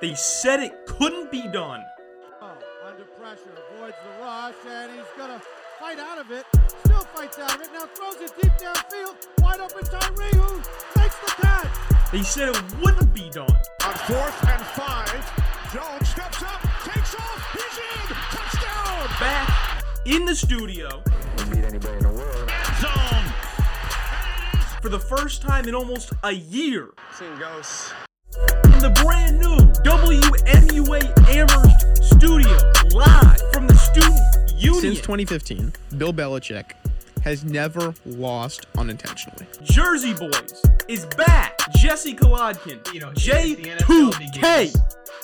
They said it couldn't be done. Oh, under pressure, avoids the rush, and he's gonna fight out of it. Still fights out of it. Now throws it deep downfield. Wide open Tyree, who makes the catch. They said it wouldn't be done. On fourth and five, Jones steps up, takes off, he's in, touchdown! Back in the studio beat anybody in the world. Zone! for the first time in almost a year Seen ghosts. In the brand new WMUA Amherst studio, live from the Student Union. Since 2015, Bill Belichick has never lost unintentionally. Jersey Boys is back. Jesse Kolodkin, you know, if the NFL J2K.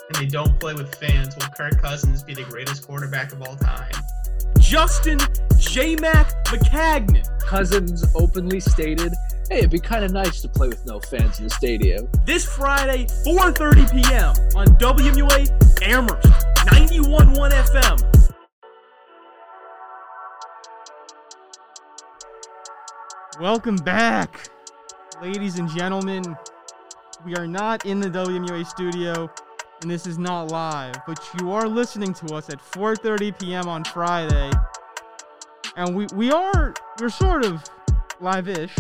and they don't play with fans, will Kirk Cousins be the greatest quarterback of all time? Justin J Mac McCagnon. Cousins openly stated, "Hey, it'd be kind of nice to play with no fans in the stadium." This Friday, 4:30 p.m. on WMUA Amherst 91.1 FM. Welcome back, ladies and gentlemen. We are not in the WMUA studio, and this is not live, but you are listening to us at 4:30 p.m. on Friday, and we we are we're sort of live-ish.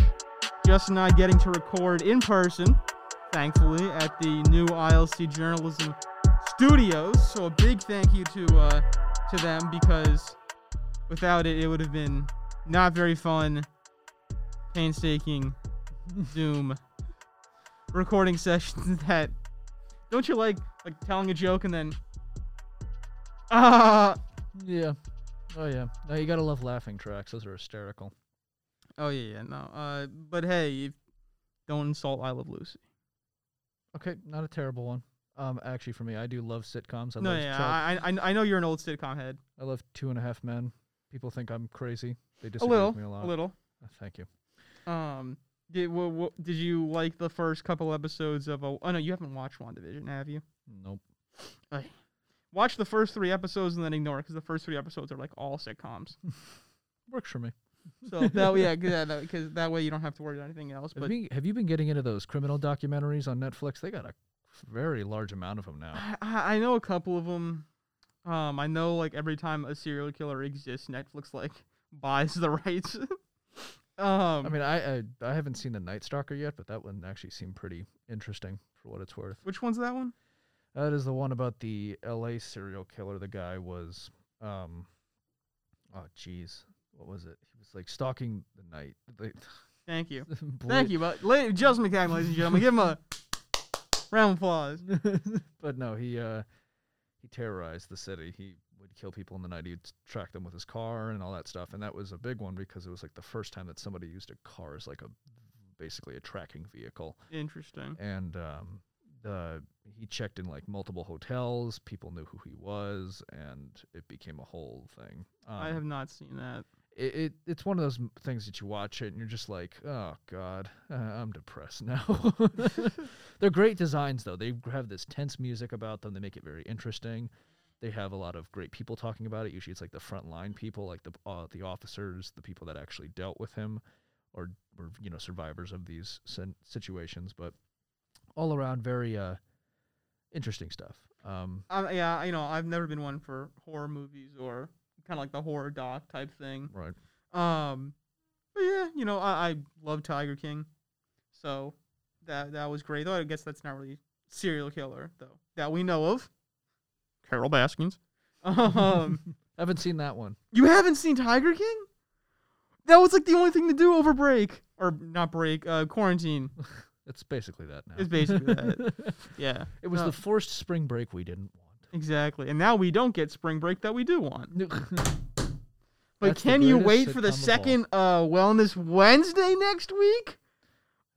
Justin and I getting to record in person, thankfully, at the new ILC Journalism Studios. So a big thank you to uh, to them because without it, it would have been not very fun, painstaking Zoom recording sessions that don't you like like telling a joke and then ah Yeah. Oh yeah. No, you gotta love laughing tracks. Those are hysterical. oh yeah yeah no uh but hey if, don't insult I Love Lucy Okay, not a terrible one. Um, actually, for me, I do love sitcoms. I no love yeah I, I I know you're an old sitcom head I love Two and a Half Men. People think I'm crazy. They a disagree little with me a lot. a little Uh, Thank you. Um, did wha- wha- did you like the first couple episodes of? A, oh no, you haven't watched WandaVision, have you? Nope. Watch the first three episodes and then ignore it because the first three episodes are like all sitcoms. Works for me. So that yeah, because that, 'cause that way you don't have to worry about anything else. Have, But you, have you been getting into those criminal documentaries on Netflix? They got a very large amount of them now. I, I I know a couple of them. Um, I know like every time a serial killer exists, Netflix like buys the rights. um, I mean, I, I I haven't seen the Night Stalker yet, but that one actually seemed pretty interesting for what it's worth. which one's that one? That is the one about the L.A. serial killer. The guy was, um, oh jeez, what was it? He was like stalking the night. Like, Thank you, thank you, but la- Justin McCagnon, ladies and gentlemen, give him a round of applause. but no, he uh, he terrorized the city. He would kill people in the night. He'd track them with his car and all that stuff. And that was a big one because it was like the first time that somebody used a car as like a basically a tracking vehicle. Interesting. and um, he checked in like multiple hotels. People knew who he was, and it became a whole thing. Um, I have not seen that. it, it. It's one of those things that you watch it and you're just like, oh god, uh, I'm depressed now. They're great designs though. They have this tense music about them. They make it very interesting. They have a lot of great people talking about it. Usually, it's like the frontline people, like the uh, the officers, the people that actually dealt with him, or were you know survivors of these sin- situations. But all around, very uh, interesting stuff. Um, Um, yeah, you know, I've never been one for horror movies or kind of like the horror doc type thing. right. Um, but yeah, you know, I, I love Tiger King, so that that was great. Though I guess that's not really serial killer though that we know of. Carol Baskins. Um, Haven't seen that one. you haven't seen Tiger King? That was like the only thing to do over break or not break, uh, quarantine. It's basically that now. It's basically that. Yeah, It was No. the forced spring break we didn't want. exactly. And now we don't get spring break that we do want. But That's the can you greatest wait for the sitcom of all. second uh, Wellness Wednesday next week?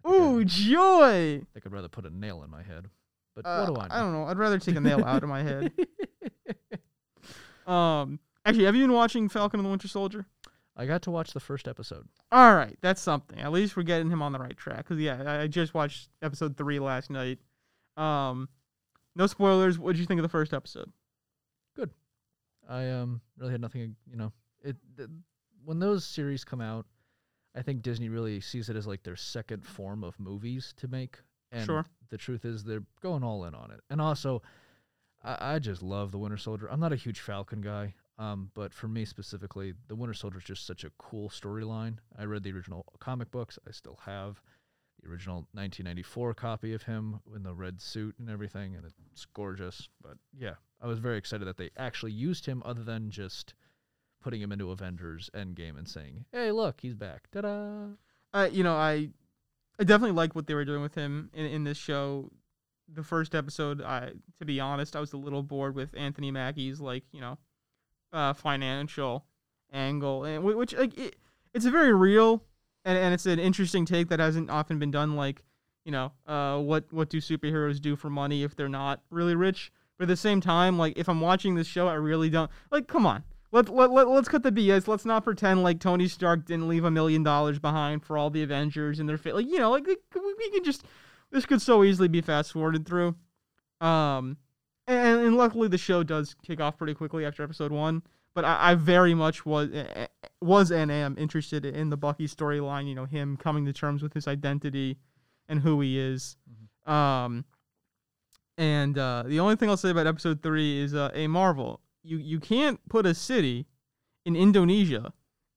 Ooh, joy! I think I'd rather put a nail in my head. But Uh, what do I know? I don't know. I'd rather take a nail out of my head. Um, actually, have you been watching Falcon and the Winter Soldier? I got to watch the first episode. All right, that's something. At least we're getting him on the right track. Cause yeah, I- just watched episode three last night. Um, no spoilers. What did you think of the first episode? Good. I um really had nothing. You know, it th- when those series come out, I think Disney really sees it as like their second form of movies to make. And Sure. the truth is, they're going all in on it. And also, I, I just love the Winter Soldier. I'm not a huge Falcon guy, um, but for me specifically, the Winter Soldier is just such a cool storyline. I read the original comic books. I still have the original 1994 copy of him in the red suit and everything, and it's gorgeous. But yeah, I was very excited that they actually used him, other than just putting him into Avengers Endgame and saying, "Hey, look, he's back!" Ta-da! uh, you know, I I definitely like what they were doing with him in, in this show. The first episode, I to be honest, I was a little bored with Anthony Mackie's like you know, uh, financial angle, and which like it, it's a very real and, and it's an interesting take that hasn't often been done. Like you know, uh, what what do superheroes do for money if they're not really rich? But at the same time, like if I'm watching this show, I really don't like. Come on, let let, let let's cut the BS. Let's not pretend like Tony Stark didn't leave a million dollars behind for all the Avengers and their fa- like you know like we, we can just this could so easily be fast forwarded through. Um, and, and luckily the show does kick off pretty quickly after episode one. But I, I very much was was and am interested in the Bucky storyline. You know, him coming to terms with his identity and who he is. Um, and uh, the only thing I'll say about episode three is uh, a Marvel. You you can't put a city in Indonesia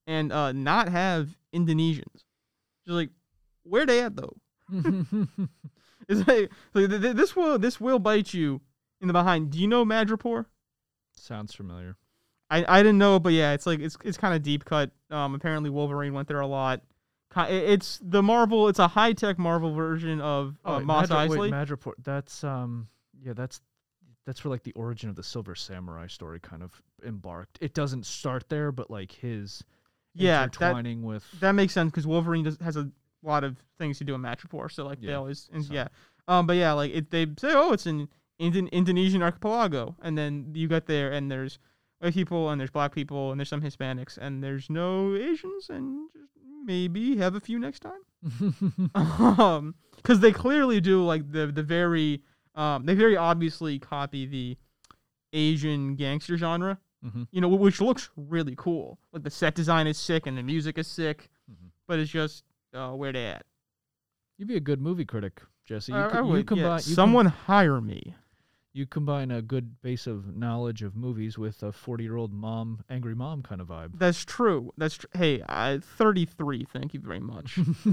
and uh, not have Indonesians. Just like where they at though? It's like, like th- th- this will this will bite you in the behind. Do you know Madripoor? Sounds familiar. I, I didn't know, but yeah, it's like it's it's kind of deep cut. Um, apparently Wolverine went there a lot. It's the Marvel. It's a high tech Marvel version of uh, wait, Mos Madri- Eisley. Wait, Madripoor. That's um, yeah, that's that's where like the origin of the Silver Samurai story kind of embarked. It doesn't start there, but like his yeah, that intertwining with that makes sense because Wolverine does, has a lot of things to do in Madripoor. So like they always and so- yeah. Um, but yeah, like it, they say, oh, it's in Indon- Indonesian archipelago, and then you get there and there's white people and there's black people and there's some Hispanics and there's no Asians and just maybe have a few next time. um, because they clearly do like the the very um they very obviously copy the Asian gangster genre. Mhm. You know, which looks really cool. Like the set design is sick and the music is sick, Mhm. but it's just uh, where they at. You'd be a good movie critic, Jesse. You, I- co- I you would, yeah. combine you com- Someone hire me. You combine a good base of knowledge of movies with a forty-year-old mom, angry mom kind of vibe. That's true. That's tr- hey, I 33. Thank you very much.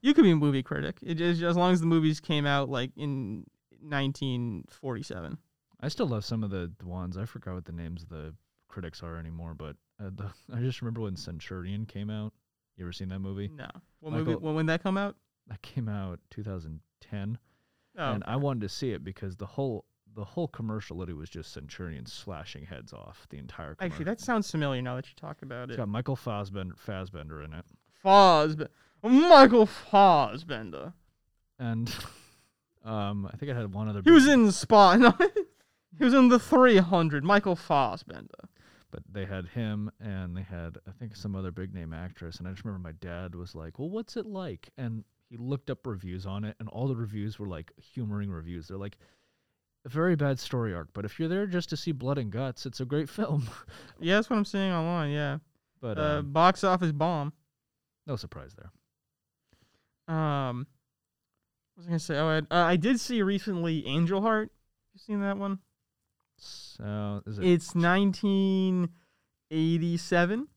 you could be a movie critic. It is as long as the movies came out like in 1947. I still love some of the, ones. I forgot what the names of the critics are anymore, but uh, the, I just remember when Centurion came out. You ever seen that movie? No. What movie? When, when that come out? That came out 2010, Oh, and I wanted to see it because the whole the whole commercial literally was just Centurion slashing heads off the entire. Commercial. actually, that sounds familiar now that you talk about It's it. got Michael Fassbender, Fassbender in it, Fosb- Michael Fosbender. and um, I think I had one other. He was in Spot. No, he was in the 300. Michael Fosbender. but they had him and they had I think some other big name actress and I just remember my dad was like, "Well, what's it like?" and he looked up reviews on it and all the reviews were like humoring reviews. They're like a very bad story arc, but if you're there just to see blood and guts, it's a great film. Yeah, that's what I'm seeing online. Yeah. but Uh, um, box office bomb. no surprise there. Um, what was I gonna say? Oh, I, uh, I did see recently Angel Heart. You seen that one? So is it It's 1987.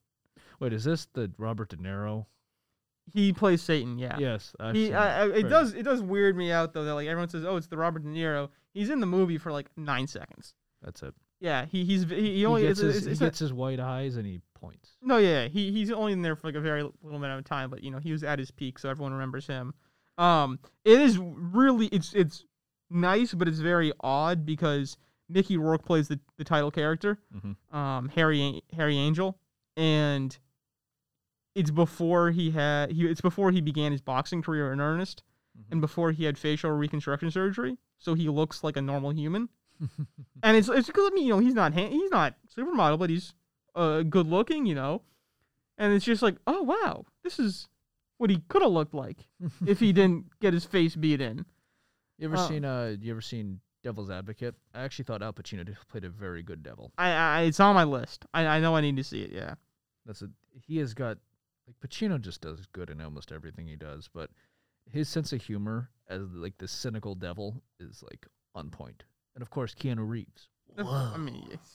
Wait, is this the Robert De Niro? He plays Satan. Yeah. Yes, I've He, I, I, it Right. does it does weird me out though that like everyone says oh it's the Robert De Niro he's in the movie for like nine seconds That's it. yeah he he's he, he only he gets, it's, his, it's, it's he gets his white eyes and he points. No, yeah, he he's only in there for like a very little amount of time, but you know he was at his peak, so everyone remembers him. Um, it is really it's it's nice, but it's very odd because Mickey Rourke plays the, the title character, Mhm. um, Harry Harry Angel, and it's before he had he it's before he began his boxing career in earnest, and before he had facial reconstruction surgery, so he looks like a normal human. and it's it's because I mean you know he's not ha- he's not supermodel, but he's uh, good looking, you know. And it's just like, oh wow, this is what he could have looked like if he didn't get his face beat in. You ever Oh. seen uh you ever seen Devil's Advocate? I actually thought Al Pacino played a very good devil. I, I it's on my list. I, I know I need to see it. Yeah. That's a he has got like Pacino just does good in almost everything he does, but his sense of humor as like the cynical devil is like on point. and of course Keanu Reeves. Whoa. I mean, it's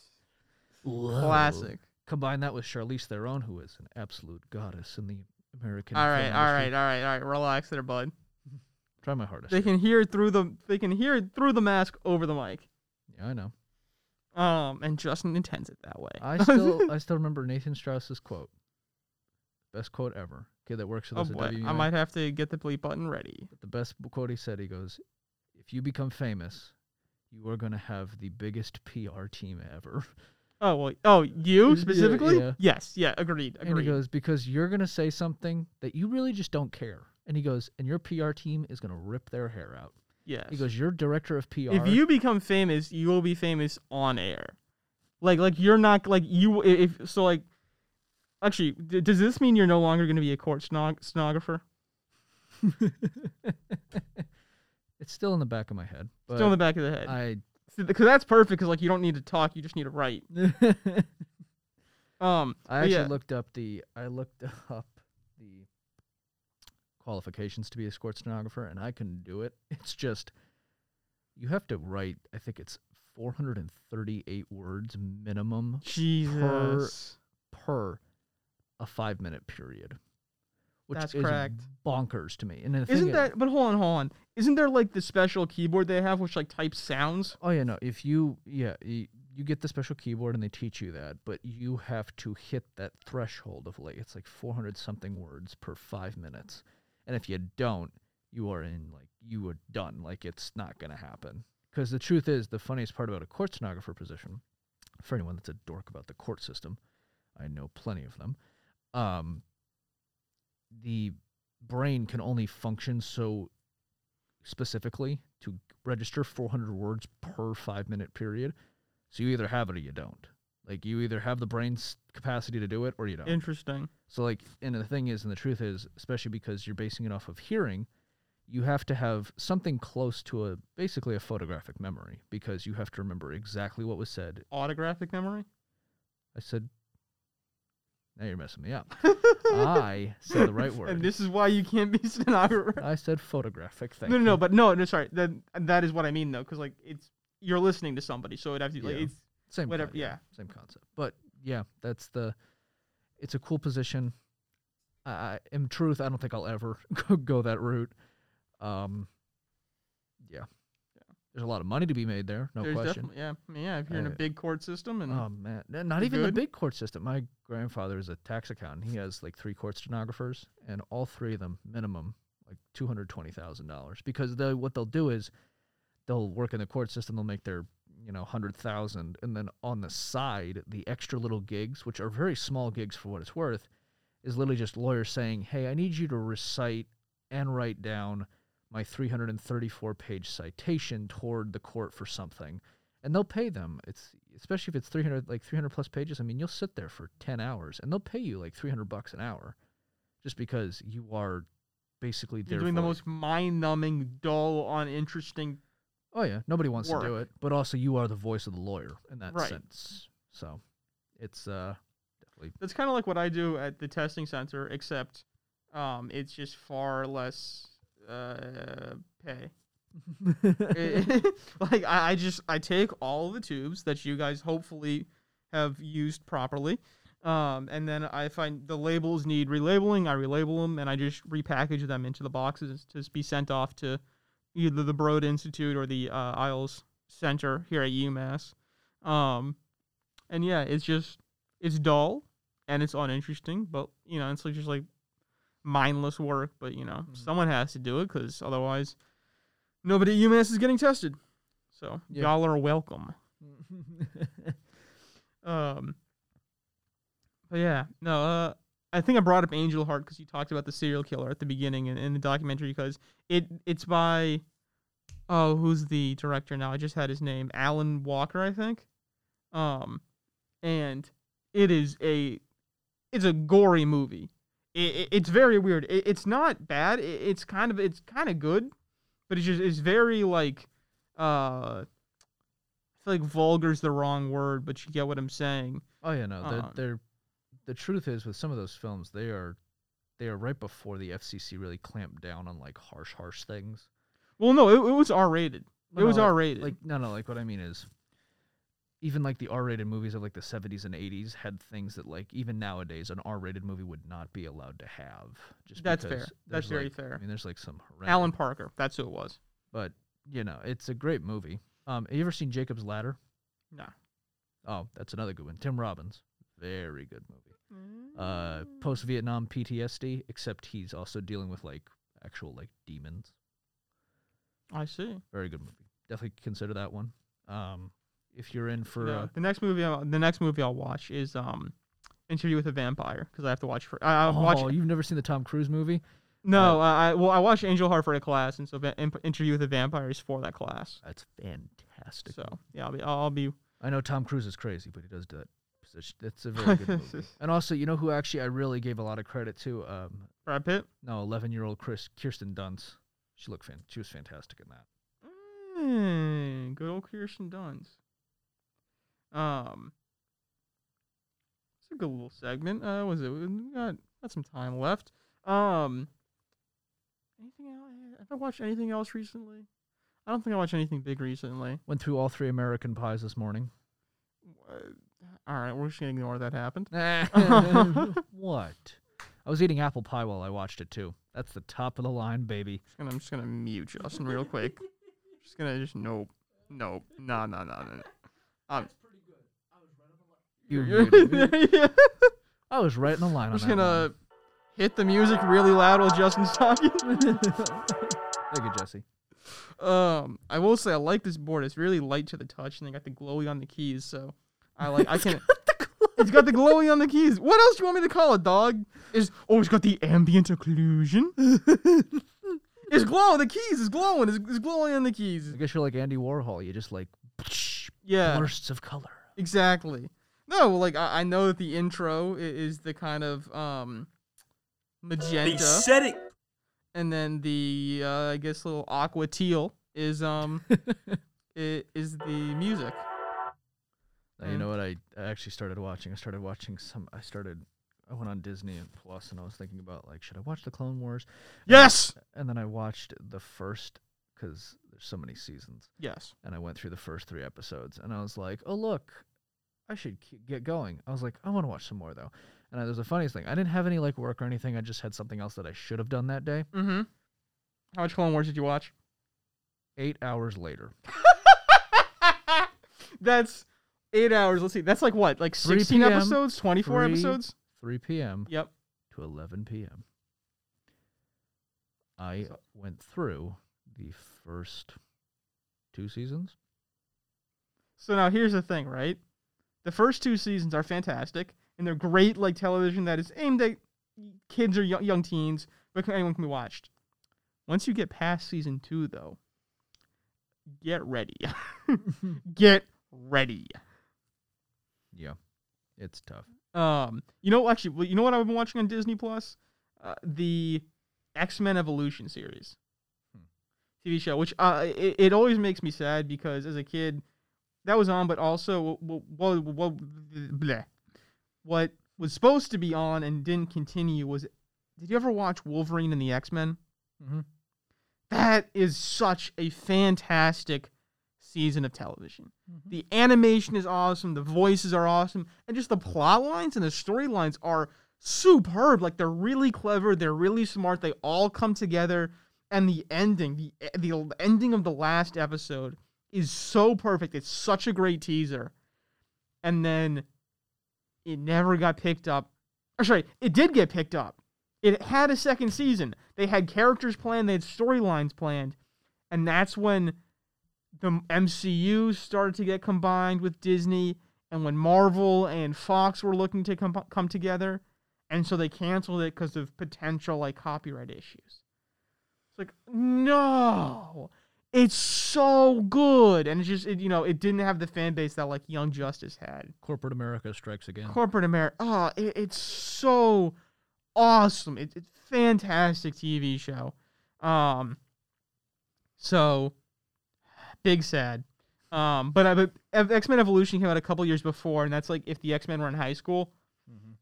Whoa. classic. Combine that with Charlize Theron, who is an absolute goddess in the American. All right, all right, all right, all right. Relax there, bud. Try my hardest. They can hear through the they can hear through the mask over the mic. Yeah, I know. Um, and Justin intends it that way. I still, I still remember Nathan Strauss's quote. Best quote ever. Okay, that works with oh at boy, I might have to get the bleep button ready. But the best quote he said, he goes, "If you become famous, you are going to have the biggest PR team ever." Oh well, oh you specifically? yeah. Yes, yeah, agreed, Agreed. And he goes, "Because you're going to say something that you really just don't care." And he goes, "And your PR team is going to rip their hair out." yes. He goes, "Your director of PR." if you become famous, you will be famous on air. Like like you're not like you if so like. Actually, d- does this mean you're no longer going to be a court stenog- stenographer? it's still in the back of my head, but Still in the back of the head. I Because that's perfect. Because like you don't need to talk, you just need to write. Um, I but actually yeah. looked up the I looked up the qualifications to be a sports stenographer, and I can do it. It's just you have to write. I think it's 438 words minimum Jesus. per a five minute period, which That's is correct. bonkers to me. And the Isn't is- that? But hold on, hold on. Isn't there like the special keyboard they have, which like types sounds? Oh yeah, no. If you yeah you, you get the special keyboard and they teach you that, but you have to hit that threshold of like it's like 400 something words per five minutes, and if you don't, you are in like you are done. Like it's not gonna happen. Because the truth is, the funniest part about a court stenographer position, for anyone that's a dork about the court system, I know plenty of them. Um, the brain can only function so specifically to register 400 words per five minute period. So you either have it or you don't. Like you either have the brain's capacity to do it or you don't. Interesting. so like, and the thing is, and the truth is, especially because you're basing it off of hearing, you have to have something close to a basically a photographic memory because you have to remember exactly what was said. Autographic memory. I said. Now you're messing me up. I said the right word. And this is why you can't be stenographer. I said photographic. Thank no, no, no, but no, no, sorry. That that is what I mean though, because like it's you're listening to somebody, so it have to like Yeah. it's same whatever, yeah. same concept but yeah that's the it's a cool position I, I in truth i don't think i'll ever go, go that route um yeah there's a lot of money to be made there no there's question. yeah, yeah. If you're in a Uh, big court system and oh man. N- not even the big court system. My grandfather is a tax accountant. He has like three court stenographers and all three of them minimum like $220000 because they what they'll do is they'll work in the court system they'll make their you know 100000 and then on the side the extra little gigs which are very small gigs for what it's worth is literally just lawyers saying hey i need you to recite and write down my 334 page citation toward the court for something and they'll pay them it's especially if it's 300 like 300 plus pages i mean you'll sit there for 10 hours and they'll pay you like 300 bucks an hour just because you are basically you're doing the most mind-numbing, dull, uninteresting. Oh yeah, nobody wants to do it, but also you are the voice of the lawyer in that Right. sense. So it's uh definitely That's kind of like what I do at the testing center, except um, it's just far less uh, pay. like I, I just I take all the tubes that you guys hopefully have used properly, um, and then I find the labels need relabeling. I relabel them and I just repackage them into the boxes to be sent off to either the Broad Institute or the uh, IALS Center here at UMass. Um, and yeah, it's just it's dull and it's uninteresting, but you know it's like just like mindless work. But you know someone has to do it because otherwise nobody at UMass is getting tested. So Yeah. y'all are welcome. Um, but yeah, no, uh, I think I brought up Angel Heart because you talked about the serial killer at the beginning in, in the documentary because it it's by oh who's the director now? I just had his name, Alan Walker, I think. Um, and it is a it's a gory movie. It, it, it's very weird. It, it's not bad. It, it's kind of it's kind of good, but it's just it's very like uh I feel like vulgar is the wrong word, but you get what I'm saying. Oh yeah, no, they're, Um, they're the truth is with some of those films they are they are right before the FCC really clamped down on like harsh harsh things. Well, no, it, it was R rated. It was no, like- R-rated. Like no, no. Like what I mean is, even like the R-rated movies of like the 70s and 80s had things that like even nowadays an R-rated movie would not be allowed to have. Just That's fair. That's very like- fair. I mean, there's like some horrendous, Alan Parker. That's who it was. but you know, it's a great movie. Um, have you ever seen Jacob's Ladder? No. Oh, that's another good one. Tim Robbins, very good movie. Uh, post Vietnam PTSD, except he's also dealing with like actual like demons. I see. Very good movie. Definitely consider that one. Um, if you're in for No, uh, the next movie, I'll, the next movie I'll watch is um, Interview with a Vampire because I have to watch for. I, I'll oh, watch. you've never seen the Tom Cruise movie? No, I I- well I watched Angel Heart for a class, and so Va- Interview with a Vampire is for that class. That's fantastic. So yeah, I'll be I'll be. I know Tom Cruise is crazy, but he does do that. position. That's a very good movie. And also, you know who actually I really gave a lot of credit to? Um, Brad Pitt. no, eleven-year-old Chris Kirsten Dunst. She looked fan. She was fantastic in that. Mm, good old Kirsten Dunst. Um, it's a good little segment. Uh, was it? We got got some time left. Um, anything else? Have I watched anything else recently? I don't think I watched anything big recently. Went through all three American Pies this morning. Uh, all right, we're just gonna ignore that happened. what? I was eating apple pie while I watched it too. That's the top of the line, baby. Just gonna, I'm just gonna mute Justin real quick. just gonna just nope, nope, no, no, no, no. Um, You yeah. I was right in the line. I'm just gonna hit the music really loud while Justin's talking. one. Thank you, Jesse. um, I will say I like this board. It's really light to the touch, and they got the glowy on the keys. So I like. I can. It's got the glowy on the keys. What else do you want me to call it, dog? Is oh, it's got the ambient occlusion. it's glowing. The keys is glowing. It's, it's glowing on the keys. I guess you're like Andy Warhol. You just like Yeah. bursts of color. Exactly. No, like I, I know that the intro i- is the kind of um magenta, said it. and then the uh, I guess little aqua teal is um i- is the music. Now, you know what? I, I actually started watching. I started watching some. I started. I went on Disney and Plus, and I was thinking about like, should I watch the Clone Wars? And Yes. And then I watched the first because there's so many seasons, Yes. and I went through the first three episodes, and I was like, oh look, I should get going. I was like, I want to watch some more though. And I, there's the funniest thing. I didn't have any like work or anything. I just had something else that I should have done that day. Mm-hmm. How much Clone Wars did you watch? Eight hours later, That's eight hours. Let's see. That's like what? Like sixteen PM, episodes? Twenty-four three- episodes? 3 p.m. Yep. to 11 p.m. I went through the first two seasons. So now here's the thing, right? The first two seasons are fantastic, and they're great, like television that is aimed at kids or young, young teens, but anyone can be watched. Once you get past season two, though, get ready. get ready. Yeah, it's tough. Um, you know, actually, you know what I've been watching on Disney Plus? Uh, the X Men Evolution series, TV show. Which uh, it, it always makes me sad because as a kid, that was on, but also what what what, bleh. what was supposed to be on and didn't continue was. Did you ever watch Wolverine and the X Men? Mhm. That is such a fantastic season of television. The animation is awesome, the voices are awesome, and just the plot lines and the storylines are superb. Like they're really clever, they're really smart. They all come together, and the ending, the the ending of the last episode is so perfect. It's such a great teaser, and then it never got picked up. Or sorry, it did get picked up. It had a second season. They had characters planned, they had storylines planned, and that's when the MCU started to get combined with Disney, and when Marvel and Fox were looking to com- come together, and so they canceled it because of potential like copyright issues. It's like no, it's so good, and it's just it, you know it didn't have the fan base that like Young Justice had. Corporate America strikes again. Corporate America, oh, it, it's so awesome. It, it's fantastic TV show. Um, so big sad. Um, but I, but X Men Evolution came out a couple years before, and that's like if the X Men were in high school,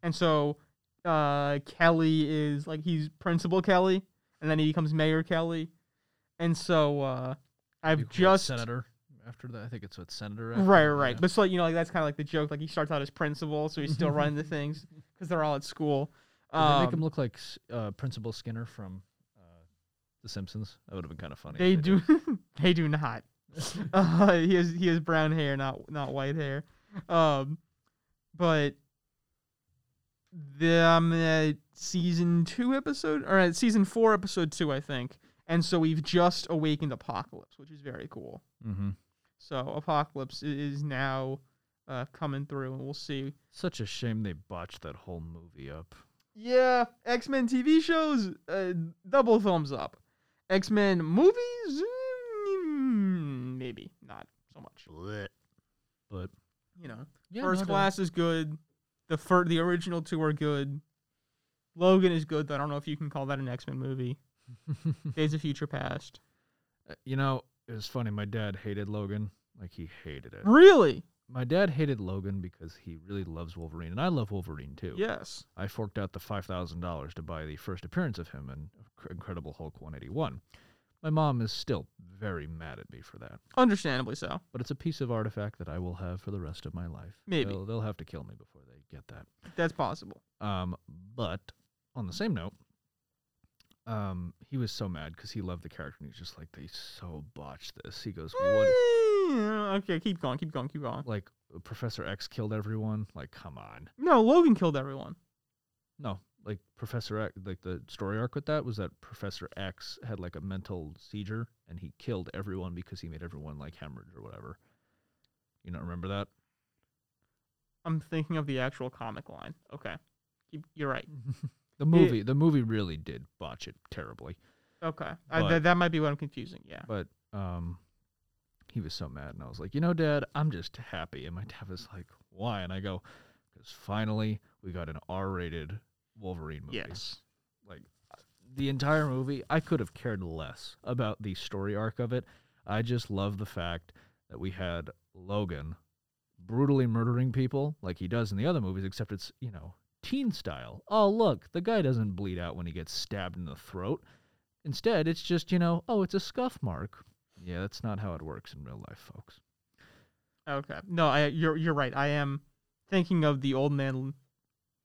and so uh, Kelly is like he's Principal Kelly, and then he becomes Mayor Kelly, and so uh, I've just senator. After that, I think it's what senator. after right, that, right. yeah. But so you know, like that's kind of like the joke. Like he starts out as principal, so he's still running the things because they're all at school. Did they make him Um, look like uh, Principal Skinner from uh, The Simpsons. That would have been kind of funny. They did. do. they do not. uh, he has he has brown hair, not not white hair. Um, but the um, uh, season two episode or uh, season four episode two, I think. And so we've just awakened Apocalypse, which is very cool. Mm-hmm. So Apocalypse is now uh, coming through, and we'll see. Such a shame they botched that whole movie up. Yeah, X Men TV shows, uh, double thumbs up. X Men movies, mm, maybe not so much. But You know, yeah, First. Class is good. The fir- the original two are good. Logan is good. Though I don't know if you can call that an X Men movie. Days of Future Past. Uh, you know, it was funny. My dad hated Logan. Like he hated it. Really? My dad hated Logan because he really loves Wolverine, and I love Wolverine too. Yes. I forked out the five thousand dollars to buy the first appearance of him in Inc- Incredible Hulk 181. My mom is still very mad at me for that, Understandably so. but it's a piece of artifact that I will have for the rest of my life. Maybe. they'll, they'll have to kill me before they get that. That's possible. Um, but on the same note, um, he was so mad because he loved the character, and he's just like, they so botched this. He goes, what? Eh, Okay, keep going, keep going, keep going. Like Professor X killed everyone? Like, come on. No, Logan killed everyone. No, like Professor X, like the story arc with that was that Professor X had like a mental seizure and he killed everyone because he made everyone like hemorrhage or whatever. You don't remember that? I'm thinking of the actual comic line. Okay, you're right. The movie, the movie really did botch it terribly. Okay, I, But- that that might be what I'm confusing. Yeah. But um, he was so mad, and I was like, you know, Dad, I'm just happy. And my dad was like, why? And I go, because finally we got an R-rated Wolverine movie. Yes. like the entire movie i could have cared less about the story arc of it i just love the fact that we had logan brutally murdering people like he does in the other movies except it's you know teen style oh look the guy doesn't bleed out when he gets stabbed in the throat instead it's just you know oh it's a scuff mark yeah that's not how it works in real life folks Okay. No, I you're you're right. I am thinking of the old man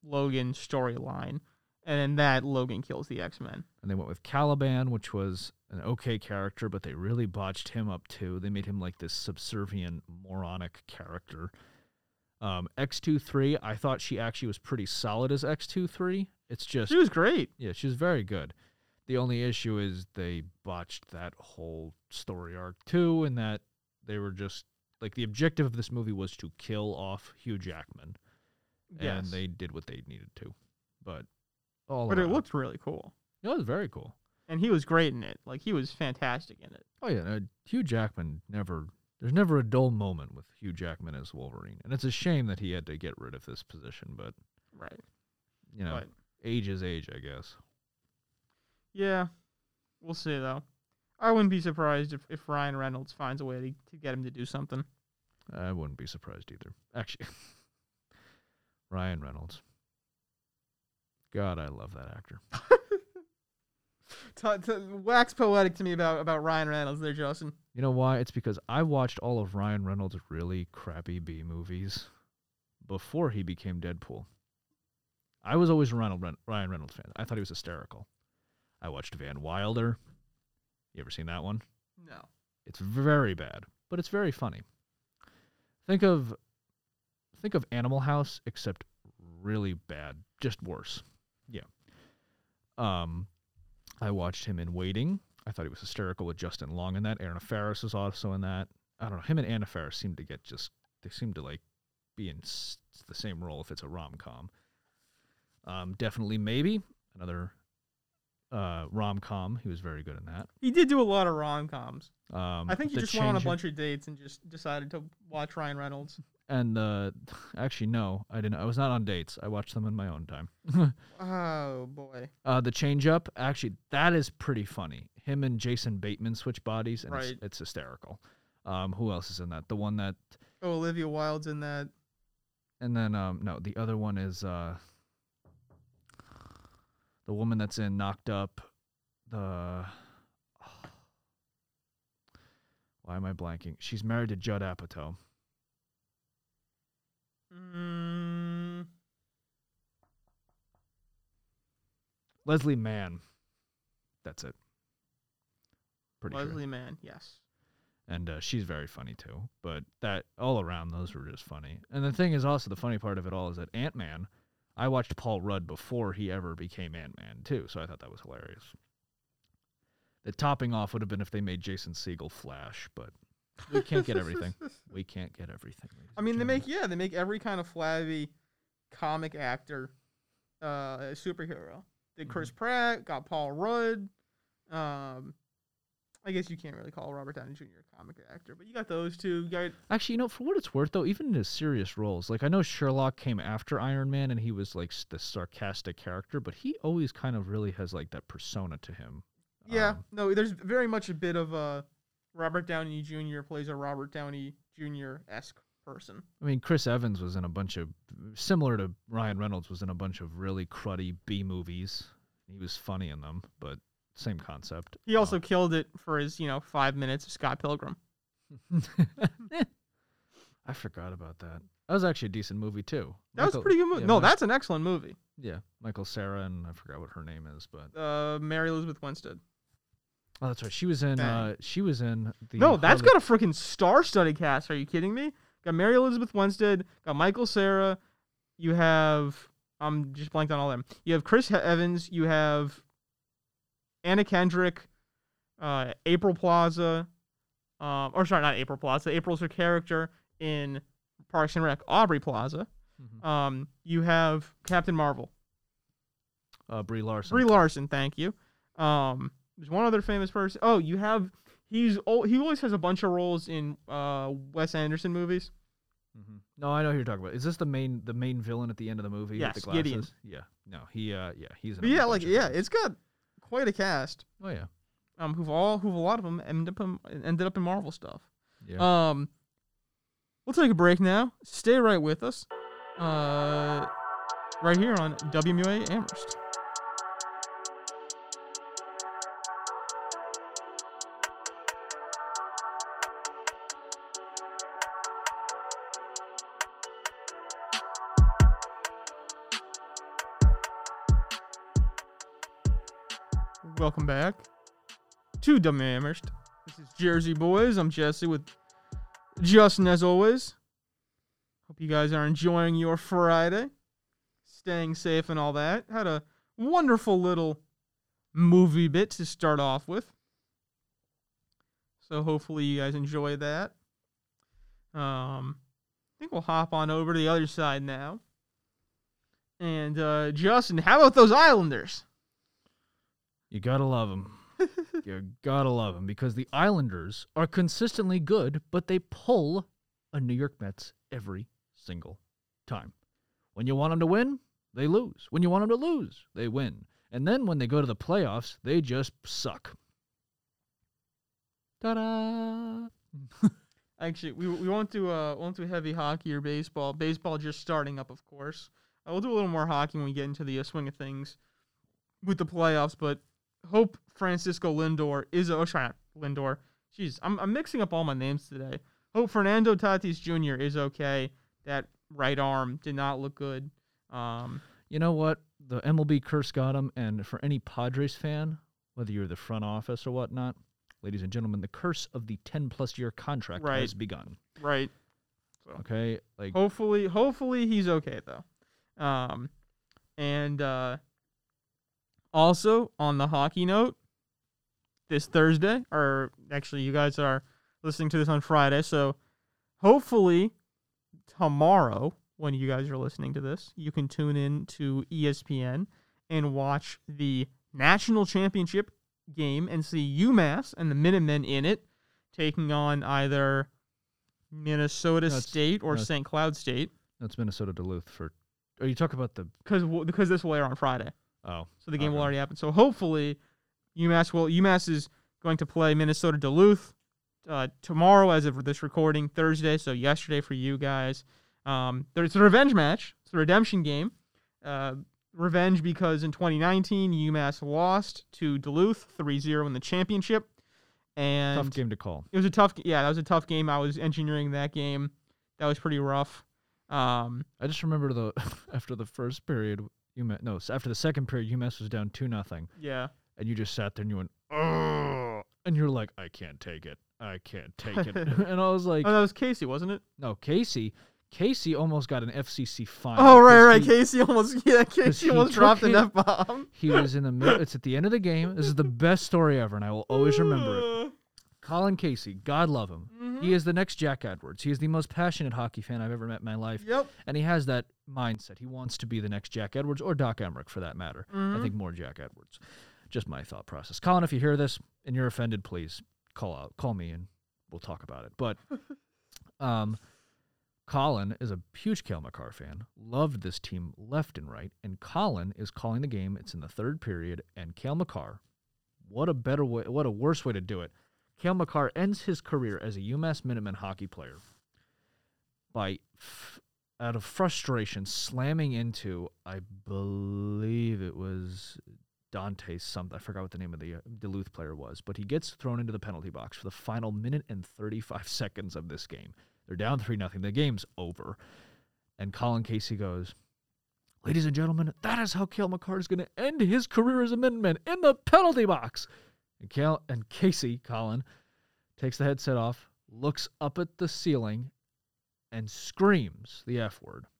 Logan storyline, and in that Logan kills the X Men. And they went with Caliban, which was an okay character, but they really botched him up too. They made him like this subservient, moronic character. Um, X23, I thought she actually was pretty solid as X23. It's just, She was great. yeah, she was very good. The only issue is they botched that whole story arc too, and that they were just like the objective of this movie was to kill off Hugh Jackman, Yes. and they did what they needed to. But all but it around- looked really cool, it was very cool. and he was great in it. Like he was fantastic in it. Oh yeah, uh, Hugh Jackman never. There's never a dull moment with Hugh Jackman as Wolverine, and it's a shame that he had to get rid of this position. But Right. you know, age is age, I guess. yeah, we'll see though. I wouldn't be surprised if, if Ryan Reynolds finds a way to, to get him to do something. I wouldn't be surprised either. Actually, Ryan Reynolds. God, I love that actor. T- t- wax poetic to me about, about Ryan Reynolds there, Justin. You know why? It's because I watched all of Ryan Reynolds' really crappy B movies before he became Deadpool. I was always a Ryan Reynolds fan. I thought he was hysterical. I watched Van Wilder. You ever seen that one? No. It's very bad, but it's very funny. Think of think of Animal House except really bad, just worse. Yeah. Um I watched him in Waiting. I thought he was hysterical with Justin Long in that. Anna Faris was also in that. I don't know. Him and Anna Faris seem to get just they seem to like be in s- the same role if it's a rom com. Um, definitely maybe another uh, rom com. He was very good in that. He did do a lot of rom coms. Um, I think he just went on a bunch of dates and just decided to watch Ryan Reynolds. And uh, actually, no, I didn't. I was not on dates. I watched them in my own time. Oh boy. uh, the change up, actually, that is pretty funny. Him and Jason Bateman switch bodies, and Right. it's, it's hysterical. Um, who else is in that? The one that, Oh, Olivia Wilde's in that. and then um, no, the other one is uh, the woman that's in Knocked Up. The Why am I blanking? She's married to Judd Apatow. Mm, Leslie Mann. That's it. Pretty Leslie sure. Mann, yes. And uh, she's very funny too. But that all around, those were just funny. And the thing is also the funny part of it all is that Ant Man. I watched Paul Rudd before he ever became Ant Man too, so I thought that was hilarious. The topping off would have been if they made Jason Segel Flash, but we can't get everything. we can't get everything. I mean, they make yeah, they make every kind of flabby comic actor uh, a superhero. Did Chris Mm-hmm. Pratt, got Paul Rudd. Um, I guess you can't really call Robert Downey Jr. a comic actor, but you got those two. You got Actually, you know, for what it's worth, though, even in his serious roles, like I know Sherlock came after Iron Man, and he was like the sarcastic character, but he always kind of really has like that persona to him. yeah, Um, no, there's very much a bit of a Robert Downey Jr. plays a Robert Downey Jr. esque person. I mean, Chris Evans was in a bunch of similar to Ryan Reynolds was in a bunch of really cruddy B movies. He was funny in them, but same concept. He also killed it for his you know five minutes of Scott Pilgrim. I forgot about that. That was actually a decent movie too. That was a pretty good movie. yeah, no, Mi- that's an excellent movie. yeah, Michael Cera and I forgot what her name is, but Uh, Mary Elizabeth Winstead. Oh, that's right. She was in. Uh, she was in the. No, that's Harley- got a freaking star-studded cast. Are you kidding me? Got Mary Elizabeth Winstead, got Michael Cera. You have I'm just blanked on all them. You have Chris Evans. You have Anna Kendrick, uh, April Plaza, um, or sorry, not April Plaza. April's her character in Parks and Rec. Aubrey Plaza. Mhm. Um, you have Captain Marvel. uh, Brie Larson. Brie Larson, thank you. Um, there's one other famous person. Oh, you have he's oh, he always has a bunch of roles in uh Wes Anderson movies. Mhm. No, I know who you're talking about. Is this the main the main villain at the end of the movie Yes, with the Gideon. Yeah. No, he uh yeah, he's yeah, like yeah, it's got quite a cast. Oh yeah. Um, who've all who've a lot of them ended up in, ended up in Marvel stuff. Yeah. Um, we'll take a break now. Stay right with us. Uh, right here on WMUA Amherst. Welcome back to WMUA Amherst. This is Jersey Boys. I'm Jesse with Justin as always. Hope you guys are enjoying your Friday, staying safe and all that. Had a wonderful little movie bit to start off with. So hopefully you guys enjoy that. Um, I think we'll hop on over to the other side now. And uh, Justin, how about those Islanders? You gotta love them. you gotta love them because the Islanders are consistently good, but they pull a New York Mets every single time. When you want them to win, they lose. When you want them to lose, they win. And then when they go to the playoffs, they just suck. Ta-da! Actually, we we won't do uh won't do heavy hockey or baseball. Baseball just starting up, of course. Uh, we'll do a little more hockey when we get into the uh, swing of things with the playoffs. But hope Francisco Lindor is a, oh sorry Lindor. Jeez, I'm I'm mixing up all my names today. Hope Fernando Tatis Jr. is okay. That right arm did not look good. Um, You know what? The MLB curse got him, and for any Padres fan, whether you're the front office or whatnot, ladies and gentlemen, the curse of the 10 plus year contract Right. has begun. right. Okay? Like, Hopefully, hopefully he's okay though. Um, and uh, also on the hockey note, this Thursday, or actually, you guys are listening to this on Friday, so hopefully tomorrow, when you guys are listening to this, you can tune in to ESPN and watch the national championship game and see UMass and the Minutemen in it taking on either Minnesota State or St. Cloud State that's Minnesota Duluth for. Are you talking about the. because because this will air on Friday, Oh. so the game will already happen. So hopefully, UMass will UMass is going to play Minnesota Duluth uh, tomorrow as of this recording Thursday. So yesterday for you guys, um, there's a revenge match. It's a redemption game. Uh, revenge because in 2019 UMass lost to Duluth 3-0 in the championship, and Tough game to call. it was a tough. Yeah, that was a tough game. I was engineering that game. That was pretty rough. Um, I just remember the after the first period, UMass no, s- after the second period, UMass was down two nothing, yeah. and you just sat there and you went, oh, and you're like, I can't take it, I can't take it, and I was like, Oh, that was Casey, wasn't it? no, Casey, Casey almost got an FCC fine. Oh, right, right. he- Casey almost. yeah, Casey he almost took dropped an f bomb. He was in the middle. It's at the end of the game. This is the best story ever, and I will always remember it. Colin Casey, God love him. Mm-hmm. He is the next Jack Edwards. He is the most passionate hockey fan I've ever met in my life. Yep. And he has that mindset. He wants to be the next Jack Edwards or Doc Emrick for that matter. Mm-hmm. I think more Jack Edwards. Just my thought process. Colin, if you hear this and you're offended, please call out, call me, and we'll talk about it. But um, Colin is a huge Cale Makar fan. Loved this team left and right. And Colin is calling the game. It's in the third period, and Cale Makar. What a better way! What a worse way to do it. Cale Makar ends his career as a UMass Minuteman hockey player by, f- out of frustration, slamming into, I believe it was Dante something. I forgot what the name of the uh, Duluth player was, but he gets thrown into the penalty box for the final minute and 35 seconds of this game. They're down 3 nothing. The game's over. And Colin Casey goes, Ladies and gentlemen, that is how Cale Makar is going to end his career as a Minuteman in the penalty box. And, Cal- and Casey, Colin, takes the headset off, looks up at the ceiling, and screams the F word.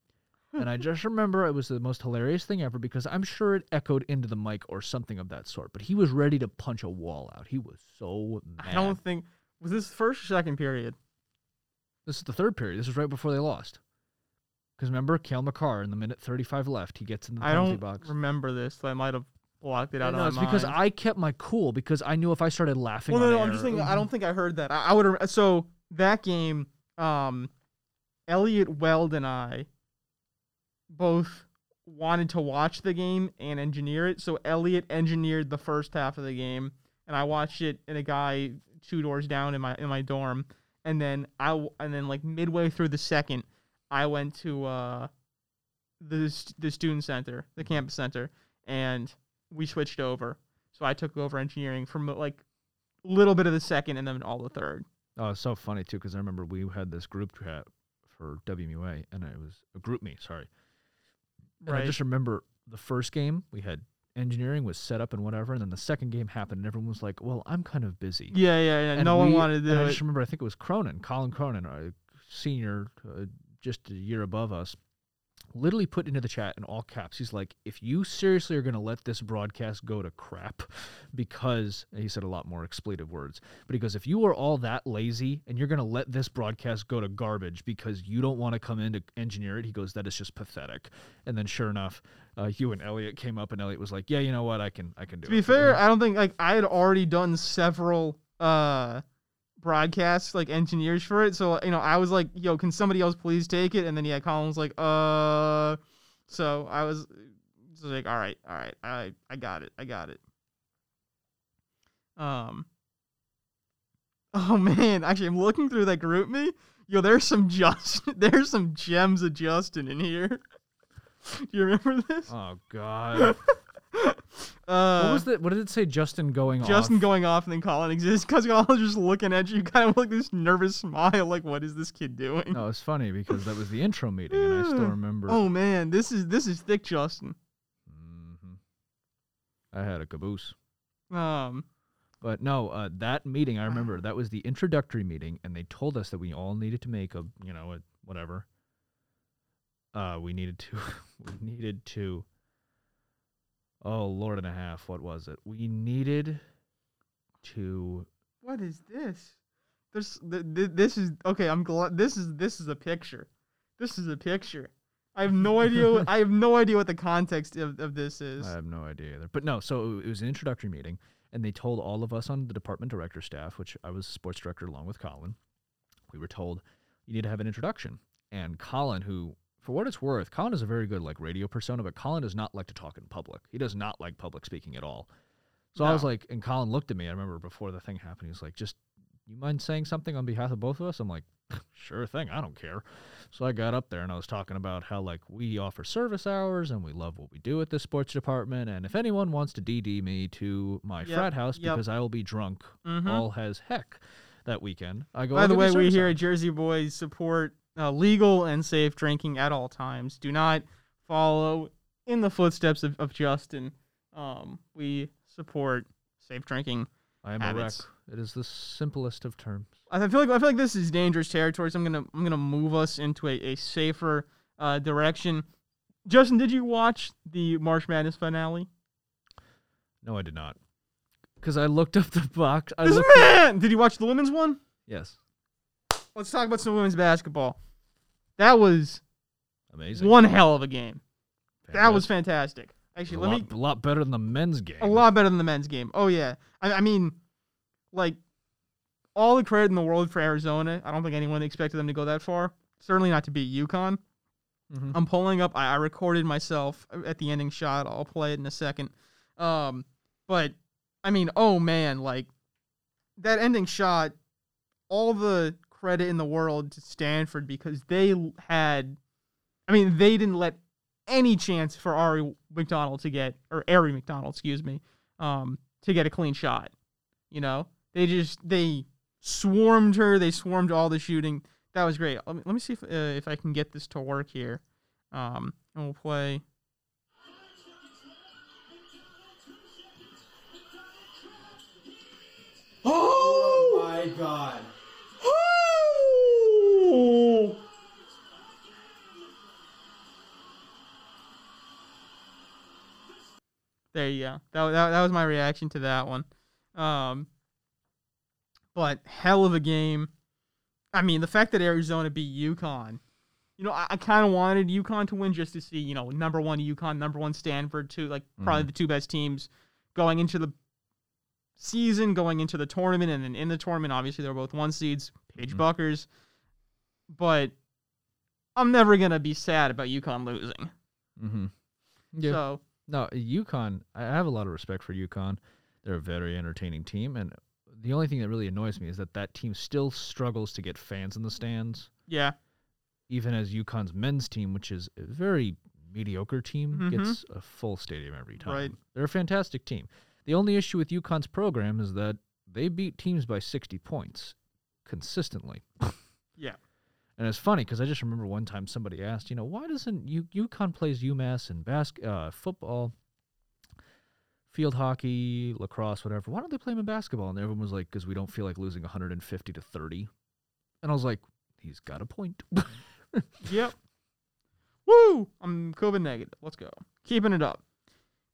And I just remember it was the most hilarious thing ever because I'm sure it echoed into the mic or something of that sort. But he was ready to punch a wall out. He was so mad. I don't think was this first or second period. This is the third period. This is right before they lost. Because remember, Cale Makar in the minute 35 left, he gets in the penalty I don't box. remember this. So I might have blocked it out no, of it's my because. I kept my cool because I knew if I started laughing. Well, no, on no. I'm just thinking. I don't think I heard that. I, I would. So that game, um, Elliot Weld and I both wanted to watch the game and engineer it. So Elliot engineered the first half of the game, and I watched it in a guy two doors down in my in my dorm. And then I w- and then like midway through the second, I went to uh the the student center, the campus center, and we switched over. So I took over engineering from like a little bit of the second and then all the third. Oh, it's so funny too because I remember we had this group chat for WMUA, and it was a GroupMe. Sorry, and I just remember the first game we had engineering was set up and whatever, and then the second game happened, and everyone was like, "Well, I'm kind of busy." Yeah, yeah, yeah. And no one wanted to I it. just remember, I think it was Cronin, Colin Cronin, a senior, uh, just a year above us, literally put into the chat in all caps. He's like, "If you seriously are going to let this broadcast go to crap, because he said a lot more expletive words, but he goes, if you are all that lazy and you're going to let this broadcast go to garbage because you don't want to come in to engineer it, he goes, that is just pathetic. And then sure enough, uh, you and Elliot came up, and Elliot was like, "Yeah, you know what, I can, I can do it. to it." be fair, I don't think like I had already done several uh broadcasts like engineers for it. So you know, I was like, "Yo, can somebody else please take it?" And then yeah, Colin was like, "Uh," so I was, so like, "All right, all right, I I got it, I got it." Um. Oh man, actually, I'm looking through that GroupMe. Yo, there's some just there's some gems of Justin in here. Do you remember this? Oh God. Uh, what was the? What did it say? Justin going off. Justin going off and then Colin exists because Colin's just looking at you, kind of like this nervous smile, like what is this kid doing? No, it's funny because that was the intro meeting, and I still remember. Oh man, this is this is thick, Justin. hmm I had a caboose. Um, But no, uh, that meeting I remember that was the introductory meeting, and they told us that we all needed to make a, you know, a whatever. Uh, we needed to, we needed to. Oh Lord and a half, what was it? We needed to. what is this? This th- th- this is okay. I'm glad this is this is a picture. This is a picture. I have no idea. I have no idea what the context of, of this is. I have no idea either. But no, so it was an introductory meeting, and they told all of us on the department director staff, which I was sports director along with Colin, we were told you need to have an introduction. And Colin, who, for what it's worth, Colin is a very good like radio persona, but Colin does not like to talk in public. He does not like public speaking at all. So I was like, and Colin looked at me. I remember before the thing happened, he was like, "Just, you mind saying something on behalf of both of us?" I'm like, sure thing. I don't care. So I got up there and I was talking about how like we offer service hours and we love what we do at the sports department. And if anyone wants to DD me to my Yep, frat house yep. because I will be drunk Mhm. all as heck that weekend, I go. By the way, we here at Jersey Boys support uh, legal and safe drinking at all times. Do not follow in the footsteps of, of Justin. Um, we support safe drinking. I am a wreck. habits. It is the simplest of terms. I feel like I feel like this is dangerous territory. So I'm gonna I'm gonna move us into a, a safer uh, direction. Justin, did you watch the March Madness finale? No, I did not. Because I looked up the box. I This looked up- man, did you watch the women's one? yes, Let's talk about some women's basketball. That was amazing. one hell of a game. That was Fantastic. fantastic. Actually, a let lot, me a lot better than the men's game. a lot better than the men's game. Oh yeah, I, I mean, like all the credit in the world for Arizona. I don't think anyone expected them to go that far. Certainly not to beat UConn. Mhm. I'm pulling up. I, I recorded myself at the ending shot. I'll play it in a second. Um, but I mean, oh man, like that ending shot. All the credit in the world to Stanford because they had. I mean, they didn't let any chance for Aari McDonald to get or Aari McDonald, excuse me, um, to get a clean shot. You know, they just they swarmed her. They swarmed all the shooting. That was great. Let me, let me see if uh, if I can get this to work here. Um, and we'll play. Oh my god. There you go. That, that, that was my reaction to that one. Um, but hell of a game. I mean, the fact that Arizona beat UConn, you know, I, I kind of wanted UConn to win just to see, you know, number one UConn, number one Stanford, two like probably the two best teams going into the season, going into the tournament, and then in the tournament, obviously they're both one seeds, Paige Mhm. Bueckers. But I'm never gonna be sad about UConn losing. Mm-hmm. Yeah. So No, UConn. I have a lot of respect for UConn. They're a very entertaining team, and the only thing that really annoys me is that that team still struggles to get fans in the stands, yeah, even as UConn's men's team, which is a very mediocre team, Mhm. gets a full stadium every time. Right. They're a fantastic team. The only issue with UConn's program is that they beat teams by 60 points consistently. yeah. And it's funny because I just remember one time somebody asked, you know, why doesn't U- UConn plays UMass in bas- uh, football, field hockey, lacrosse, whatever? Why don't they play them in basketball? And everyone was like, because we don't feel like losing 150 to 30. And I was like, he's got a point. Yep. Woo! I'm COVID negative. Let's go. Keeping it up.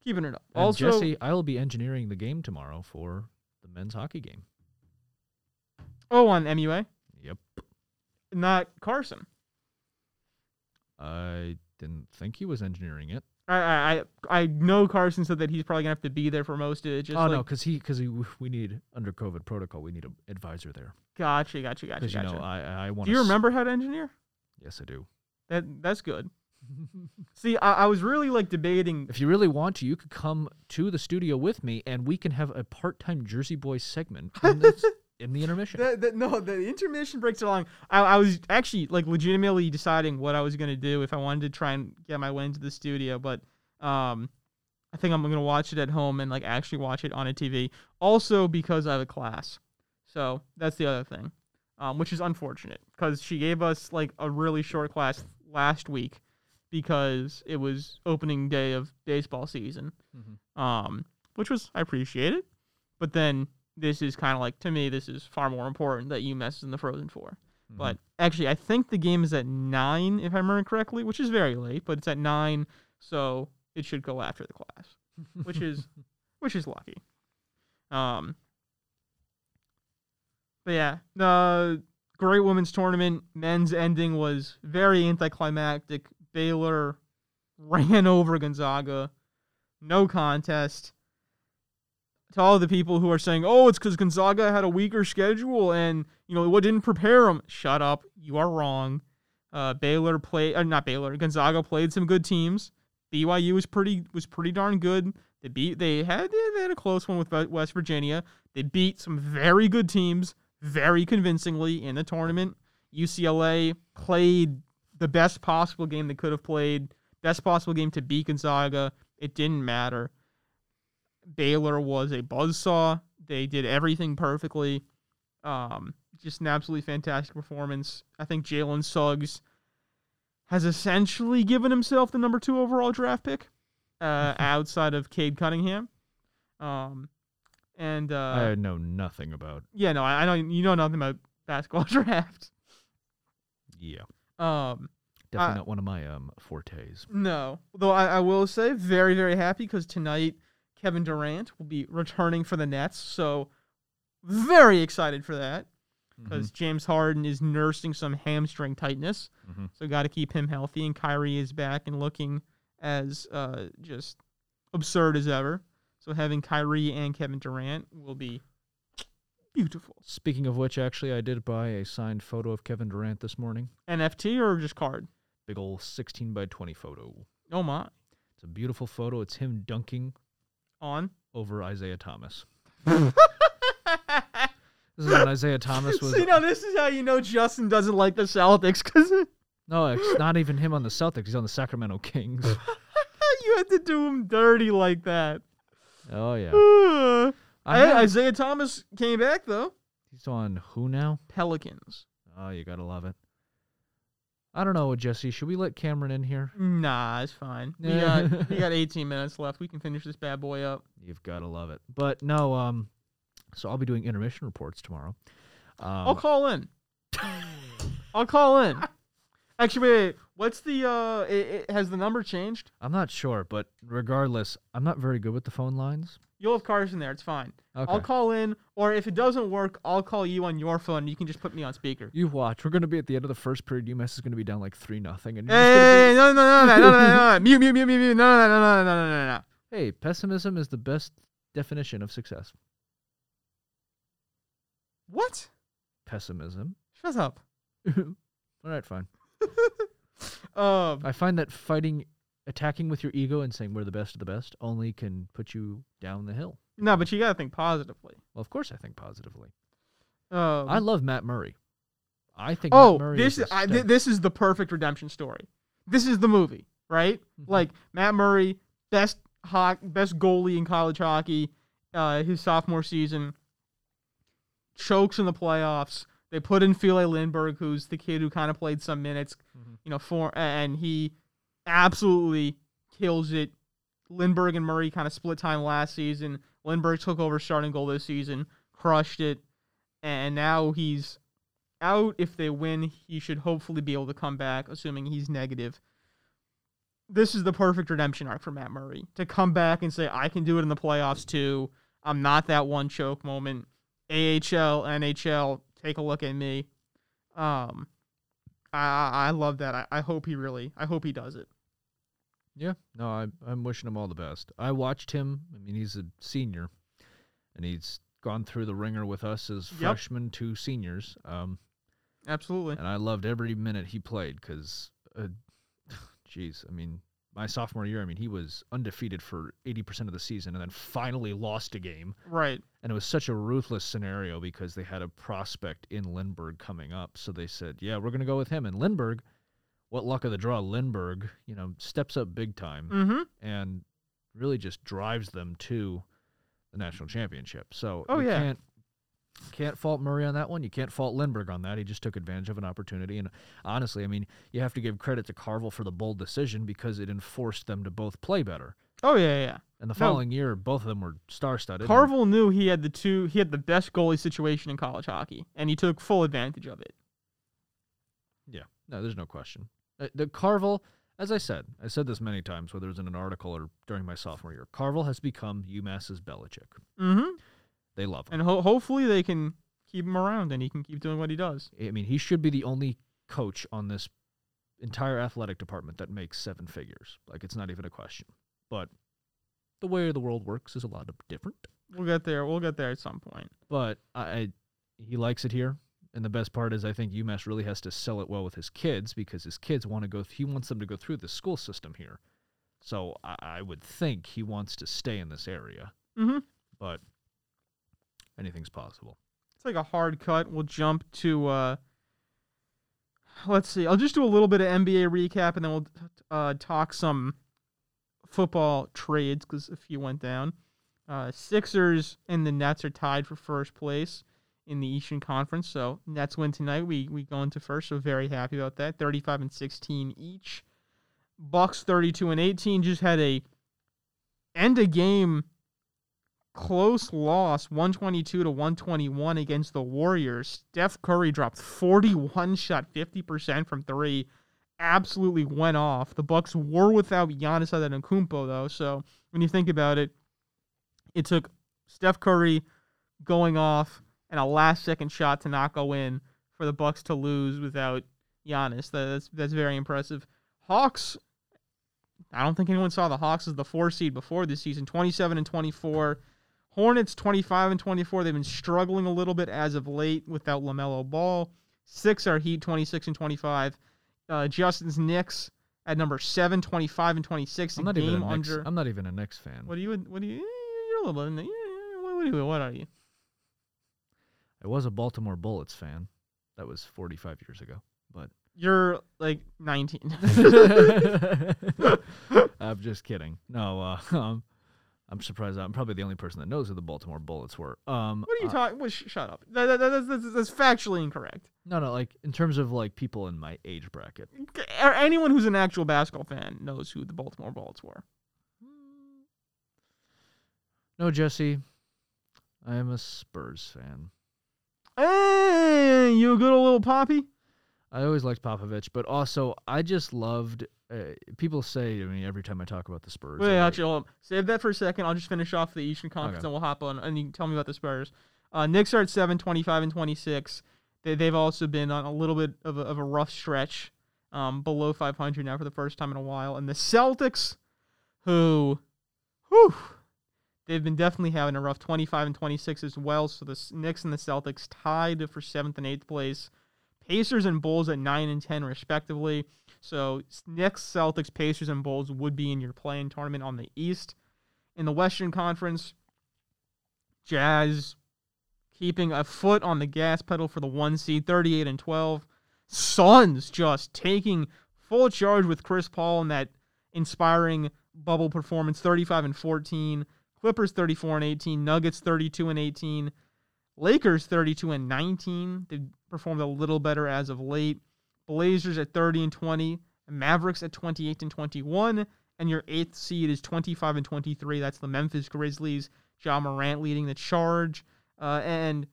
Keeping it up. And also, Jesse, I will be engineering the game tomorrow for the men's hockey game. oh, on MUA. Not Carson. I didn't think he was engineering it. I I I know Carson said that he's probably gonna have to be there for most of it. Just oh like, no, because he because we need under COVID protocol. We need an advisor there Gotcha, gotcha, gotcha, because gotcha. you know I I want. Do you remember how to engineer? Yes, I do. That that's good. See, I, I was really like debating. If you really want to, you could come to the studio with me, and we can have a part-time Jersey Boys segment in, this, in the intermission. The, the, no, the intermission breaks along. I, I was actually like legitimately deciding what I was gonna do if I wanted to try and get my way into the studio, but um, I think I'm gonna watch it at home and like actually watch it on a TV. Also because I have a class, so that's the other thing, um, which is unfortunate because she gave us like a really short class last week because it was opening day of baseball season, Mhm. um, which was I appreciate it, but then this is kind of like to me this is far more important that UMass is in the Frozen Four. Mhm. But actually, I think the game is at nine, if I remember correctly, which is very late, but it's at nine, so it should go after the class, which is which is lucky. Um, but yeah, the great women's tournament men's ending was very anticlimactic. Baylor ran over Gonzaga, no contest. To all the people who are saying, "Oh, it's because Gonzaga had a weaker schedule and you know what didn't prepare them," shut up. You are wrong. Uh, Baylor played, uh, not Baylor. Gonzaga played some good teams. BYU was pretty was pretty darn good. They beat they had they had a close one with West Virginia. They beat some very good teams very convincingly in the tournament. UCLA played the best possible game they could have played, best possible game to beat Gonzaga. It didn't matter. Baylor was a buzzsaw. They did everything perfectly. Um, just an absolutely fantastic performance. I think Jalen Suggs has essentially given himself the number two overall draft pick, uh, outside of Cade Cunningham. Um, and uh, I know nothing about. yeah, no, I, I know you know nothing about basketball draft. Yeah, Um, definitely Uh, not one of my um fortes. no, though I, I will say very very happy because tonight Kevin Durant will be returning for the Nets, so very excited for that because James Harden is nursing some hamstring tightness, Mhm. so got to keep him healthy. And Kyrie is back and looking as uh, just absurd as ever. So having Kyrie and Kevin Durant will be beautiful. Speaking of which, actually, I did buy a signed photo of Kevin Durant this morning. NFT or just card? Big ol' 16 by 20 photo. Oh my! It's a beautiful photo. It's him dunking On. over Isaiah Thomas. This is when Isaiah Thomas was. See, now this is how you know Justin doesn't like the Celtics because No, it's not even him on the Celtics. He's on the Sacramento Kings. you had to do him dirty like that. Oh yeah. I Isaiah Thomas came back though. He's on who now? Pelicans. Oh, you gotta love it. I don't know, Jesse. Should we let Cameron in here? Nah, it's fine. We got we got 18 minutes left. We can finish this bad boy up. You've gotta love it. But no, um, so I'll be doing intermission reports tomorrow. Um, I'll call in. I'll call in. Actually, wait, wait. What's the uh? It, it, has the number changed? I'm not sure, but regardless, I'm not very good with the phone lines. You'll have Carson there. It's fine. Okay. I'll call in, or if it doesn't work, I'll call you on your phone. You can just put me on speaker. You watch. We're gonna be at the end of the first period. UMass is gonna be down like three nothing, and you're just gonna Hey, no, no, no, no, no, no, no, no, mute, mute, mute, mute, mute, no, no, no, no, no, no, no, no. be, hey, pessimism is the best definition of success. What? Pessimism. Shut up. All right, fine. Um, I find that fighting, attacking with your ego and saying we're the best of the best only can put you down the hill. no, but you gotta think positively. Well, of course, I think positively. Um, I love Matt Murray. I think oh, Matt Murray this is I, step- this is the perfect redemption story. This is the movie, right? Mm-hmm. Like Matt Murray, best ho- best goalie in college hockey, uh, his sophomore season, chokes in the playoffs. They put in Phil Lindberg, who's the kid who kind of played some minutes, Mm-hmm. you know, for and he absolutely kills it. Lindberg and Murray kind of split time last season. Lindberg took over starting goal this season, crushed it, and now he's out. If they win, he should hopefully be able to come back, assuming he's negative. This is the perfect redemption arc for Matt Murray to come back and say, I can do it in the playoffs too. I'm not that one choke moment. AHL, NHL, take a look at me. Um, I I I love that. I, I hope he really, I hope he does it. Yeah, no, I'm I'm wishing him all the best. I watched him. I mean, he's a senior, and he's gone through the ringer with us as Yep. freshmen to seniors. Um, Absolutely. and I loved every minute he played because, uh, jeez, I mean, my sophomore year, I mean, he was undefeated for eighty percent of the season, and then finally lost a game. Right. And it was such a ruthless scenario because they had a prospect in Lindberg coming up. So they said, yeah, we're going to go with him. And Lindberg, what luck of the draw, Lindberg, you know, steps up big time Mm-hmm. and really just drives them to the national championship. So Oh, you yeah. can't can't fault Murray on that one. You can't fault Lindberg on that. He just took advantage of an opportunity. And honestly, I mean, you have to give credit to Carvel for the bold decision because it enforced them to both play better. Oh yeah, yeah. And the No. following year, both of them were star-studded. and- knew he had the two, he had the best goalie situation in college hockey, and he took full advantage of it. Yeah, no, there's no question. Uh, the Carvel, as I said, I said this many times, whether it was in an article or during my sophomore year. Carvel has become UMass's Belichick. Mm-hmm. They love him. And ho- hopefully they can keep him around, and he can keep doing what he does. I mean, he should be the only coach on this entire athletic department that makes seven figures. Like, it's not even a question. But the way the world works is a lot of different. We'll get there. We'll get there at some point. But I, I he likes it here. And the best part is, I think UMass really has to sell it well with his kids because his kids want to go. Th- he wants them to go through the school system here. So I, I would think he wants to stay in this area. Mm-hmm. But anything's possible. It's like a hard cut. We'll jump to uh, let's see. I'll just do a little bit of NBA recap and then we'll uh, talk some football trades because a few went down. Uh, Sixers and the Nets are tied for first place in the Eastern Conference. So Nets win tonight. We we go into first. So very happy about that. 35 and 16 each. Bucks 32 and 18 just had a end a game close loss 122 to 121 against the Warriors. Steph Curry dropped 41 shot 50% from 3. Absolutely went off. The Bucks were without Giannis Antetokounmpo though, so when you think about it, it took Steph Curry going off and a last second shot to not go in for the Bucks to lose without Giannis. That's that's very impressive. Hawks I don't think anyone saw the Hawks as the four seed before this season, 27 and 24. Hornets 25 and 24. They've been struggling a little bit as of late without LaMelo Ball. Six are Heat 26 and 25. Uh, Justin's Knicks at number 7, 25 and 26. I'm not game even a Knicks, under. I'm not even a Knicks fan. What are you? What are you? You're a little bit. What, what, are you, what are you? I was a Baltimore Bullets fan. That was 45 years ago. But You're like 19. I'm just kidding. No, uh, um, I'm surprised. I'm probably the only person that knows who the Baltimore Bullets were. Um, What are you uh, talking? Well, sh- shut up. That, that, that, that's, that's, factually incorrect. No, no, like in terms of like people in my age bracket. Or anyone who's an actual basketball fan knows who the Baltimore Bullets were. No, Jesse, I am a Spurs fan. Hey, you a good old little poppy? I always liked Popovich, but also I just loved. Uh, people say to me every time I talk about the Spurs. Wait, like, actually, hold on. save that for a second. I'll just finish off the Eastern Conference, Okay. and we'll hop on, and you can tell me about the Spurs. Uh, Knicks are at 7, 25, and 26. They, they've also been on a little bit of a, of a rough stretch, um, below 500 now for the first time in a while. And the Celtics, who, whew, they've been definitely having a rough 25 and 26 as well. So the Knicks and the Celtics tied for seventh and eighth place. Pacers and Bulls at 9 and 10, respectively. So Knicks, Celtics, Pacers, and Bulls would be in your playing tournament on the East. In the Western Conference, Jazz keeping a foot on the gas pedal for the one seed, 38 and 12. Suns just taking full charge with Chris Paul in that inspiring bubble performance, 35 and 14. Clippers 34 and 18. Nuggets 32 and 18. Lakers 32 and 19. They performed a little better as of late. Blazers at 30 and 20. Mavericks at 28 and 21. And your eighth seed is 25 and 23. That's the Memphis Grizzlies. Ja Morant leading the charge. Uh, and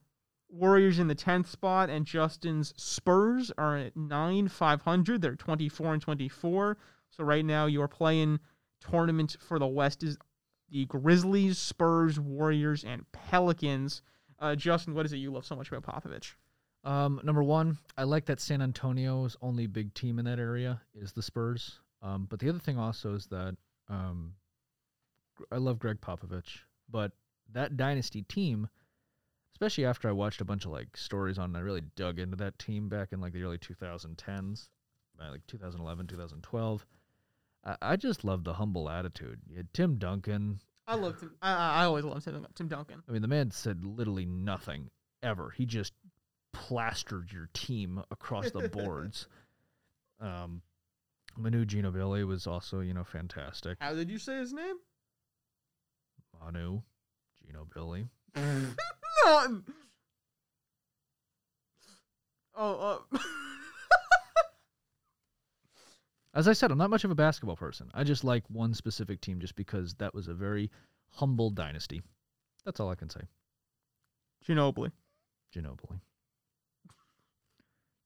Warriors in the 10th spot. And Justin's Spurs are at 9 500. They're 24 and 24. So right now, your playing tournament for the West is the Grizzlies, Spurs, Warriors, and Pelicans. Uh, Justin, what is it you love so much about Popovich? Um, number one, I like that San Antonio's only big team in that area is the Spurs. Um, but the other thing also is that um, I love Gregg Popovich, but that dynasty team, especially after I watched a bunch of like stories on, it, I really dug into that team back in like the early 2010s, uh, like 2011, 2012. I, I just love the humble attitude. You had Tim Duncan. I love Tim. I, I I always love Tim, Tim Duncan. I mean, the man said literally nothing ever. He just plastered your team across the boards. Um, Manu Ginobili was also, you know, fantastic. How did you say his name? Manu Ginobili. No. Oh, uh, As I said, I'm not much of a basketball person. I just like one specific team just because that was a very humble dynasty. That's all I can say. Ginobili. Ginobili.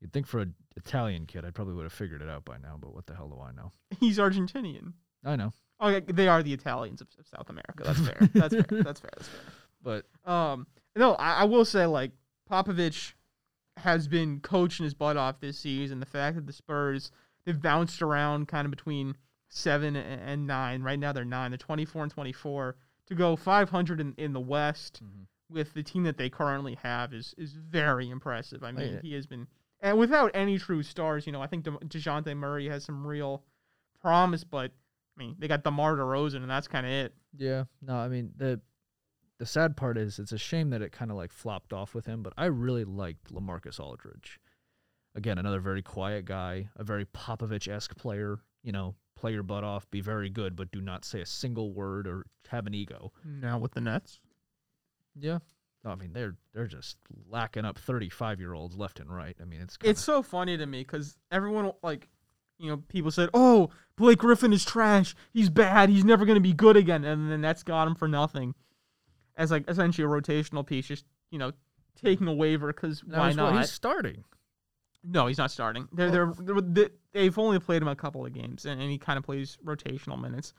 You'd think for an Italian kid, I probably would have figured it out by now, but what the hell do I know? He's Argentinian. I know. Oh, they are the Italians of, of South America. That's fair. That's fair. That's fair. That's fair. But Um, no, I, I will say like Popovich has been coaching his butt off this season. The fact that the Spurs they've bounced around kind of between seven and, and nine. Right now they're nine. They're twenty four and twenty four. To go five hundred in, in the West with the team that they currently have is is very impressive. I mean, yeah. he has been and without any true stars. You know, I think De- Dejounte Murray has some real promise, but I mean, they got DeMar DeRozan, and that's kind of it. Yeah, no, I mean the the sad part is it's a shame that it kind of like flopped off with him, but I really liked LaMarcus Aldridge. again, another very quiet guy, a very Popovich esque player. You know, play your butt off, be very good, but do not say a single word or have an ego. Now with the Nets. Yeah. No, I mean they're they're just lacking up thirty five year olds left and right. I mean it's kinda, It's so funny to me because everyone like, you know, people said, "Oh, Blake Griffin is trash. He's bad. He's never going to be good again." And then that's got him for nothing, as like essentially a rotational piece, just you know, taking a waiver because why he's not? He's starting. No, he's not starting. They're, they're, oh. they're, they- they've only played him a couple of games, and, and he kind of plays rotational minutes.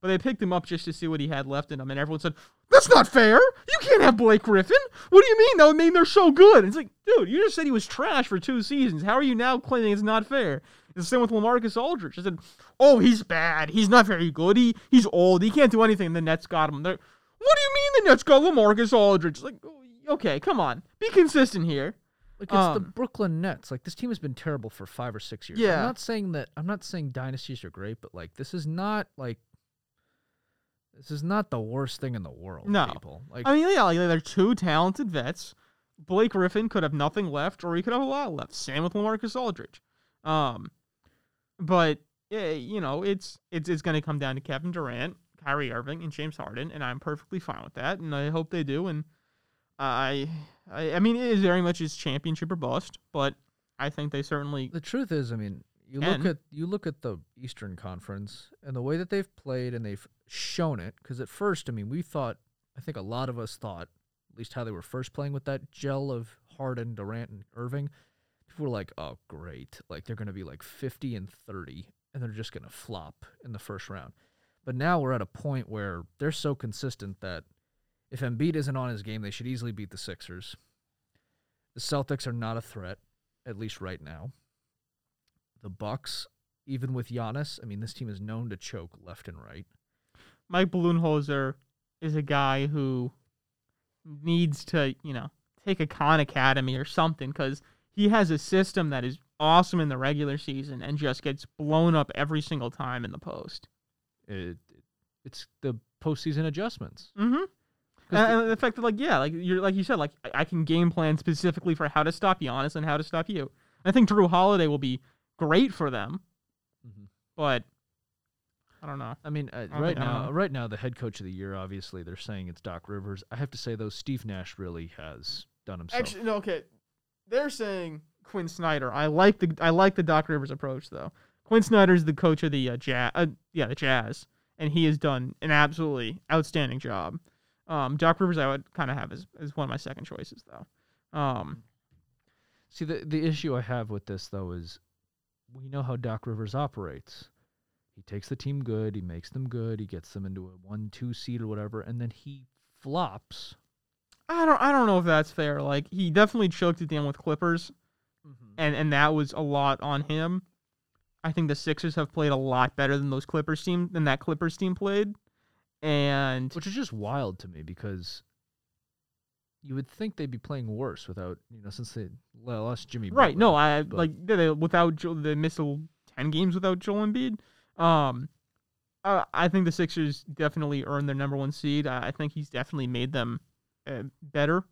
But they picked him up just to see what he had left in him, and everyone said, "That's not fair. You can't have Blake Griffin. What do you mean? That mean they're so good?" It's like, dude, you just said he was trash for two seasons. How are you now claiming it's not fair? It's the same with Lamarcus Aldridge. I said, "Oh, he's bad. He's not very good. He he's old. He can't do anything." And the Nets got him. They're, what do you mean the Nets got Lamarcus Aldridge? It's like, oh, okay, come on, be consistent here. Like it's the Um, Brooklyn Nets. Like this team has been terrible for five or six years. Yeah. I'm not saying that. I'm not saying dynasties are great, but like this is not like. This is not the worst thing in the world. No. people. Like I mean, yeah, like they're two talented vets. Blake Griffin could have nothing left, or he could have a lot left. Same with Lamarcus Aldridge. Um, but yeah, you know, it's it's it's going to come down to Kevin Durant, Kyrie Irving, and James Harden, and I'm perfectly fine with that, and I hope they do. And I, I, I mean, it is very much his championship or bust, but I think they certainly the truth is, I mean, you look at you look at the Eastern Conference and the way that they've played and they've shown it. Because at first, I mean, we thought, I think a lot of us thought, at least how they were first playing with that gel of Harden, Durant, and Irving. People were like, "Oh, great! Like they're going to be like 50 and 30, and they're just going to flop in the first round." But now we're at a point where they're so consistent that if Embiid isn't on his game, they should easily beat the Sixers. The Celtics are not a threat, at least right now. The Bucks, even with Giannis, I mean, this team is known to choke left and right. Mike Budenholzer is a guy who needs to, you know, take a Khan Academy or something because he has a system that is awesome in the regular season and just gets blown up every single time in the post. It, it's the postseason adjustments. Mm-hmm. And, and the fact that, like, yeah, like you're like you said, like I, I can game plan specifically for how to stop Giannis and how to stop you. I think Jrue Holiday will be great for them, Mhm. but I don't know. I mean, uh, right I don't now, know. right now, the head coach of the year, obviously, they're saying it's Doc Rivers. I have to say, though, Steve Nash really has done himself. Actually, no. Okay, they're saying Quin Snyder. I like the I like the Doc Rivers approach though. Quin Snyder's the coach of the uh, Jazz. Uh, yeah, the Jazz, and he has done an absolutely outstanding job. Um, Doc Rivers, I would kind of have as, as one of my second choices though. Um, See, the the issue I have with this though is we know how Doc Rivers operates. He takes the team good, he makes them good, he gets them into a one two seed or whatever, and then he flops. I don't I don't know if that's fair. Like he definitely choked it down with Clippers, mm-hmm. and and that was a lot on him. I think the Sixers have played a lot better than those Clippers team than that Clippers team played, and Which is just wild to me because you would think they'd be playing worse without, you know, since they lost Jimmy. Right. Butler, No, I but- like they, they without Joel, they missed ten games without Joel Embiid. Um, uh, I think the Sixers definitely earned their number one seed. I, I think he's definitely made them uh, better.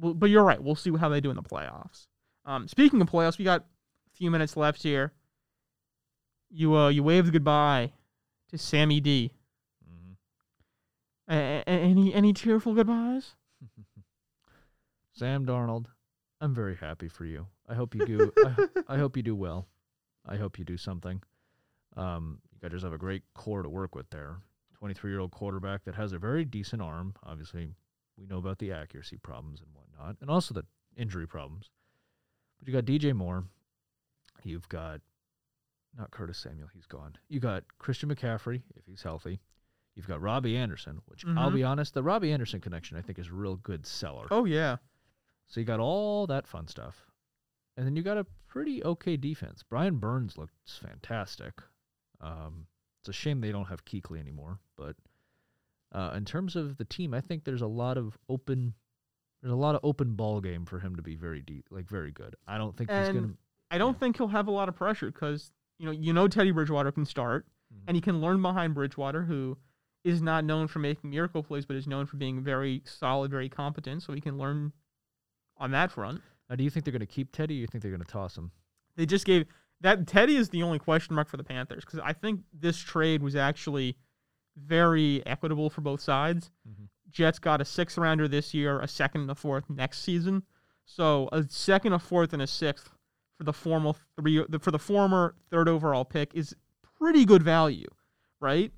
Well, but you're right. We'll see how they do in the playoffs. Um, speaking of playoffs, we got a few minutes left here. You uh you waved goodbye to Sammy D. Mhm. A- a- any any tearful goodbyes? Sam Darnold, I'm very happy for you. I hope you do. I, I hope you do well. I hope you do something. Um, guys have a great core to work with there. 23 year old quarterback that has a very decent arm. Obviously, we know about the accuracy problems and whatnot, and also the injury problems. But you got DJ Moore. You've got not Curtis Samuel. He's gone. You got Christian McCaffrey if he's healthy. You've got Robbie Anderson, which I'll Mhm. be honest, the Robbie Anderson connection I think is a real good seller. Oh yeah. So you got all that fun stuff. And then you got a pretty okay defense. Brian Burns looks fantastic. Um, it's a shame they don't have Kuechly anymore. But uh, in terms of the team, I think there's a lot of open there's a lot of open ball game for him to be very deep like very good. I don't think he's gonna I don't think he'll have a lot of pressure because you know you know Teddy Bridgewater can start, Mhm. and he can learn behind Bridgewater, who is not known for making miracle plays, but is known for being very solid, very competent. So he can learn on that front. now, do you think they're gonna keep Teddy or you think they're gonna toss him? They just gave that Teddy is the only question mark for the Panthers because I think this trade was actually very equitable for both sides. Mhm. Jets got a sixth rounder this year, a second and a fourth next season. So a second, a fourth, and a sixth for the formal three for the former third overall pick is pretty good value, right?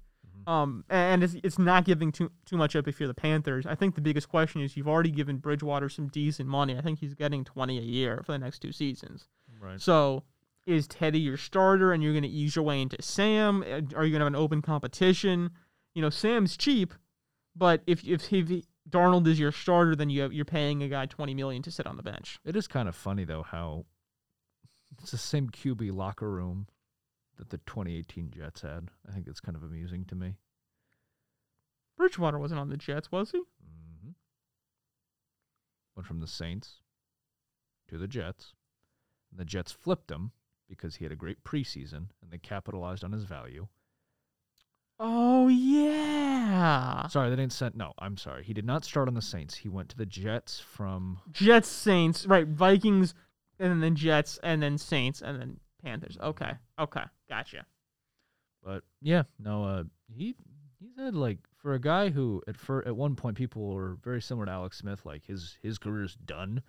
Um, and it's, it's not giving too too much up if you're the Panthers. I think the biggest question is you've already given Bridgewater some decent money. I think he's getting twenty a year for the next two seasons. Right. So is Teddy your starter and you're going to ease your way into Sam? Uh, Are you going to have an open competition? You know, Sam's cheap, but if if he, Darnold is your starter, then you have, you're paying a guy twenty million to sit on the bench. It is kind of funny though how it's the same QB locker room that the 2018 Jets had. I think it's kind of amusing to me. Bridgewater wasn't on the Jets, was he? hmm Went from the Saints to the Jets. And the Jets flipped him because he had a great preseason and they capitalized on his value. Oh yeah, Sorry, they didn't send. No, I'm sorry. He did not start on the Saints. He went to the Jets from. Jets, Saints, right? Vikings, and then Jets, and then Saints, and then Panthers. Okay, okay, gotcha. But yeah, no, uh, he he's had like for a guy who at fir- at one point people were very similar to Alex Smith, like his his career's done.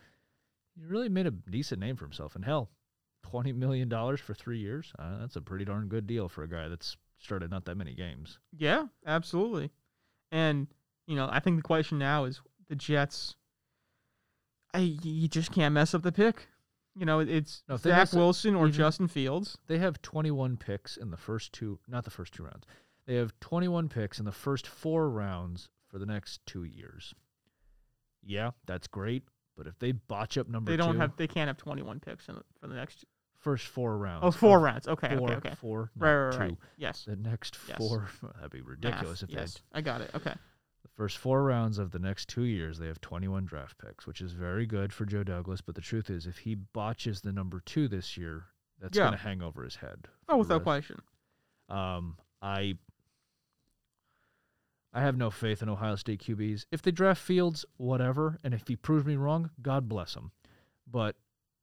He really made a decent name for himself, and hell, twenty million dollars for three years. Uh, that's a pretty darn good deal for a guy that's started not that many games. Yeah, absolutely. And you know, I think the question now is the Jets. I you just can't mess up the pick. You know, it's No, Zach Wilson or even- Justin Fields. They have twenty one picks in the first two, not the first two rounds. They have twenty one picks in the first four rounds for the next two years. Yeah, that's great. But if they botch up number They don't two, have. They can't have 21 picks in, for the next. First four rounds. Oh, four rounds. Okay, four, okay, okay. four, Right, right, right. two. Yes. The next Yes. four, that'd be ridiculous Math, if they yes, had I got it. Okay. the first four rounds of the next two years. They have 21 draft picks, which is very good for Joe Douglas. But the truth is, if he botches the number two this year, that's Yeah. going to hang over his head. Oh, without question. Um, I I have no faith in Ohio State QBs. If they draft Fields, whatever, and if he proves me wrong, God bless him. But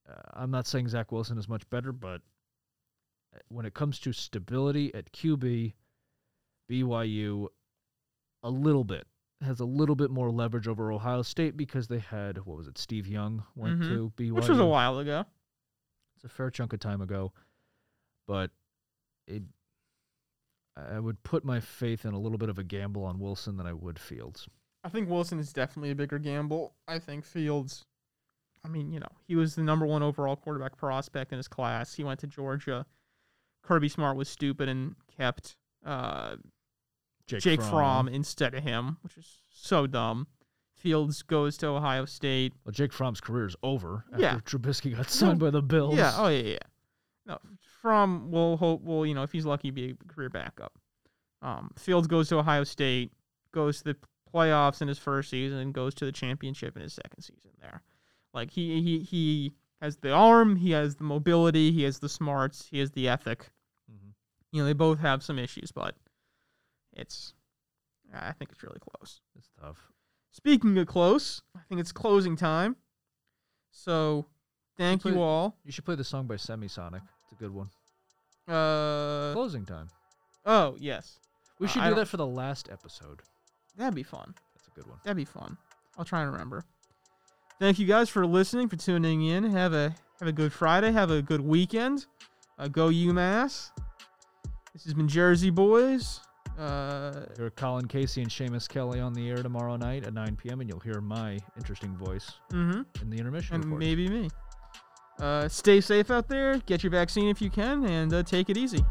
uh, I'm not saying Zach Wilson is much better, but when it comes to stability at QB, BYU a little bit has a little bit more leverage over Ohio State because they had what was it? Steve Young went Mhm. to BYU, Which was a while ago. it's a fair chunk of time ago, but it, I would put my faith in a little bit of a gamble on Wilson than I would Fields. I think Wilson is definitely a bigger gamble. I think Fields, I mean, you know, he was the number one overall quarterback prospect in his class. He went to Georgia. Kirby Smart was stupid and kept uh, Jake, Fromm. instead of him, which is so dumb. Fields goes to Ohio State. Well, Jake Fromm's career is over after Yeah. Trubisky got signed by the Bills. Yeah. Oh yeah, yeah. No, Fromm will hope. Will you know if he's lucky, be a career backup. Um, Fields goes to Ohio State, goes to the playoffs in his first season, and goes to the championship in his second season there. Like he he he has the arm, he has the mobility, he has the smarts, he has the ethic. Mhm. You know they both have some issues, but it's I think it's really close. it's tough. Speaking of close, I think it's closing time. So thank play- you all. You should play the song by Semisonic. It's a good one. Uh Closing time. oh yes, We Uh, should do that for the last episode. that'd be fun. That's a good one. That'd be fun. I'll try and remember. Thank you guys for listening, for tuning in. Have a have a good Friday. Have a good weekend. Uh, go UMass. This has been Jersey Boys. Uh, Hear Colin Casey and Seamus Kelly on the air tomorrow night at 9 p.m. and you'll hear my interesting voice mm-hmm. in the intermission. And reports. maybe me. Uh, stay safe out there. Get your vaccine if you can, and uh, take it easy.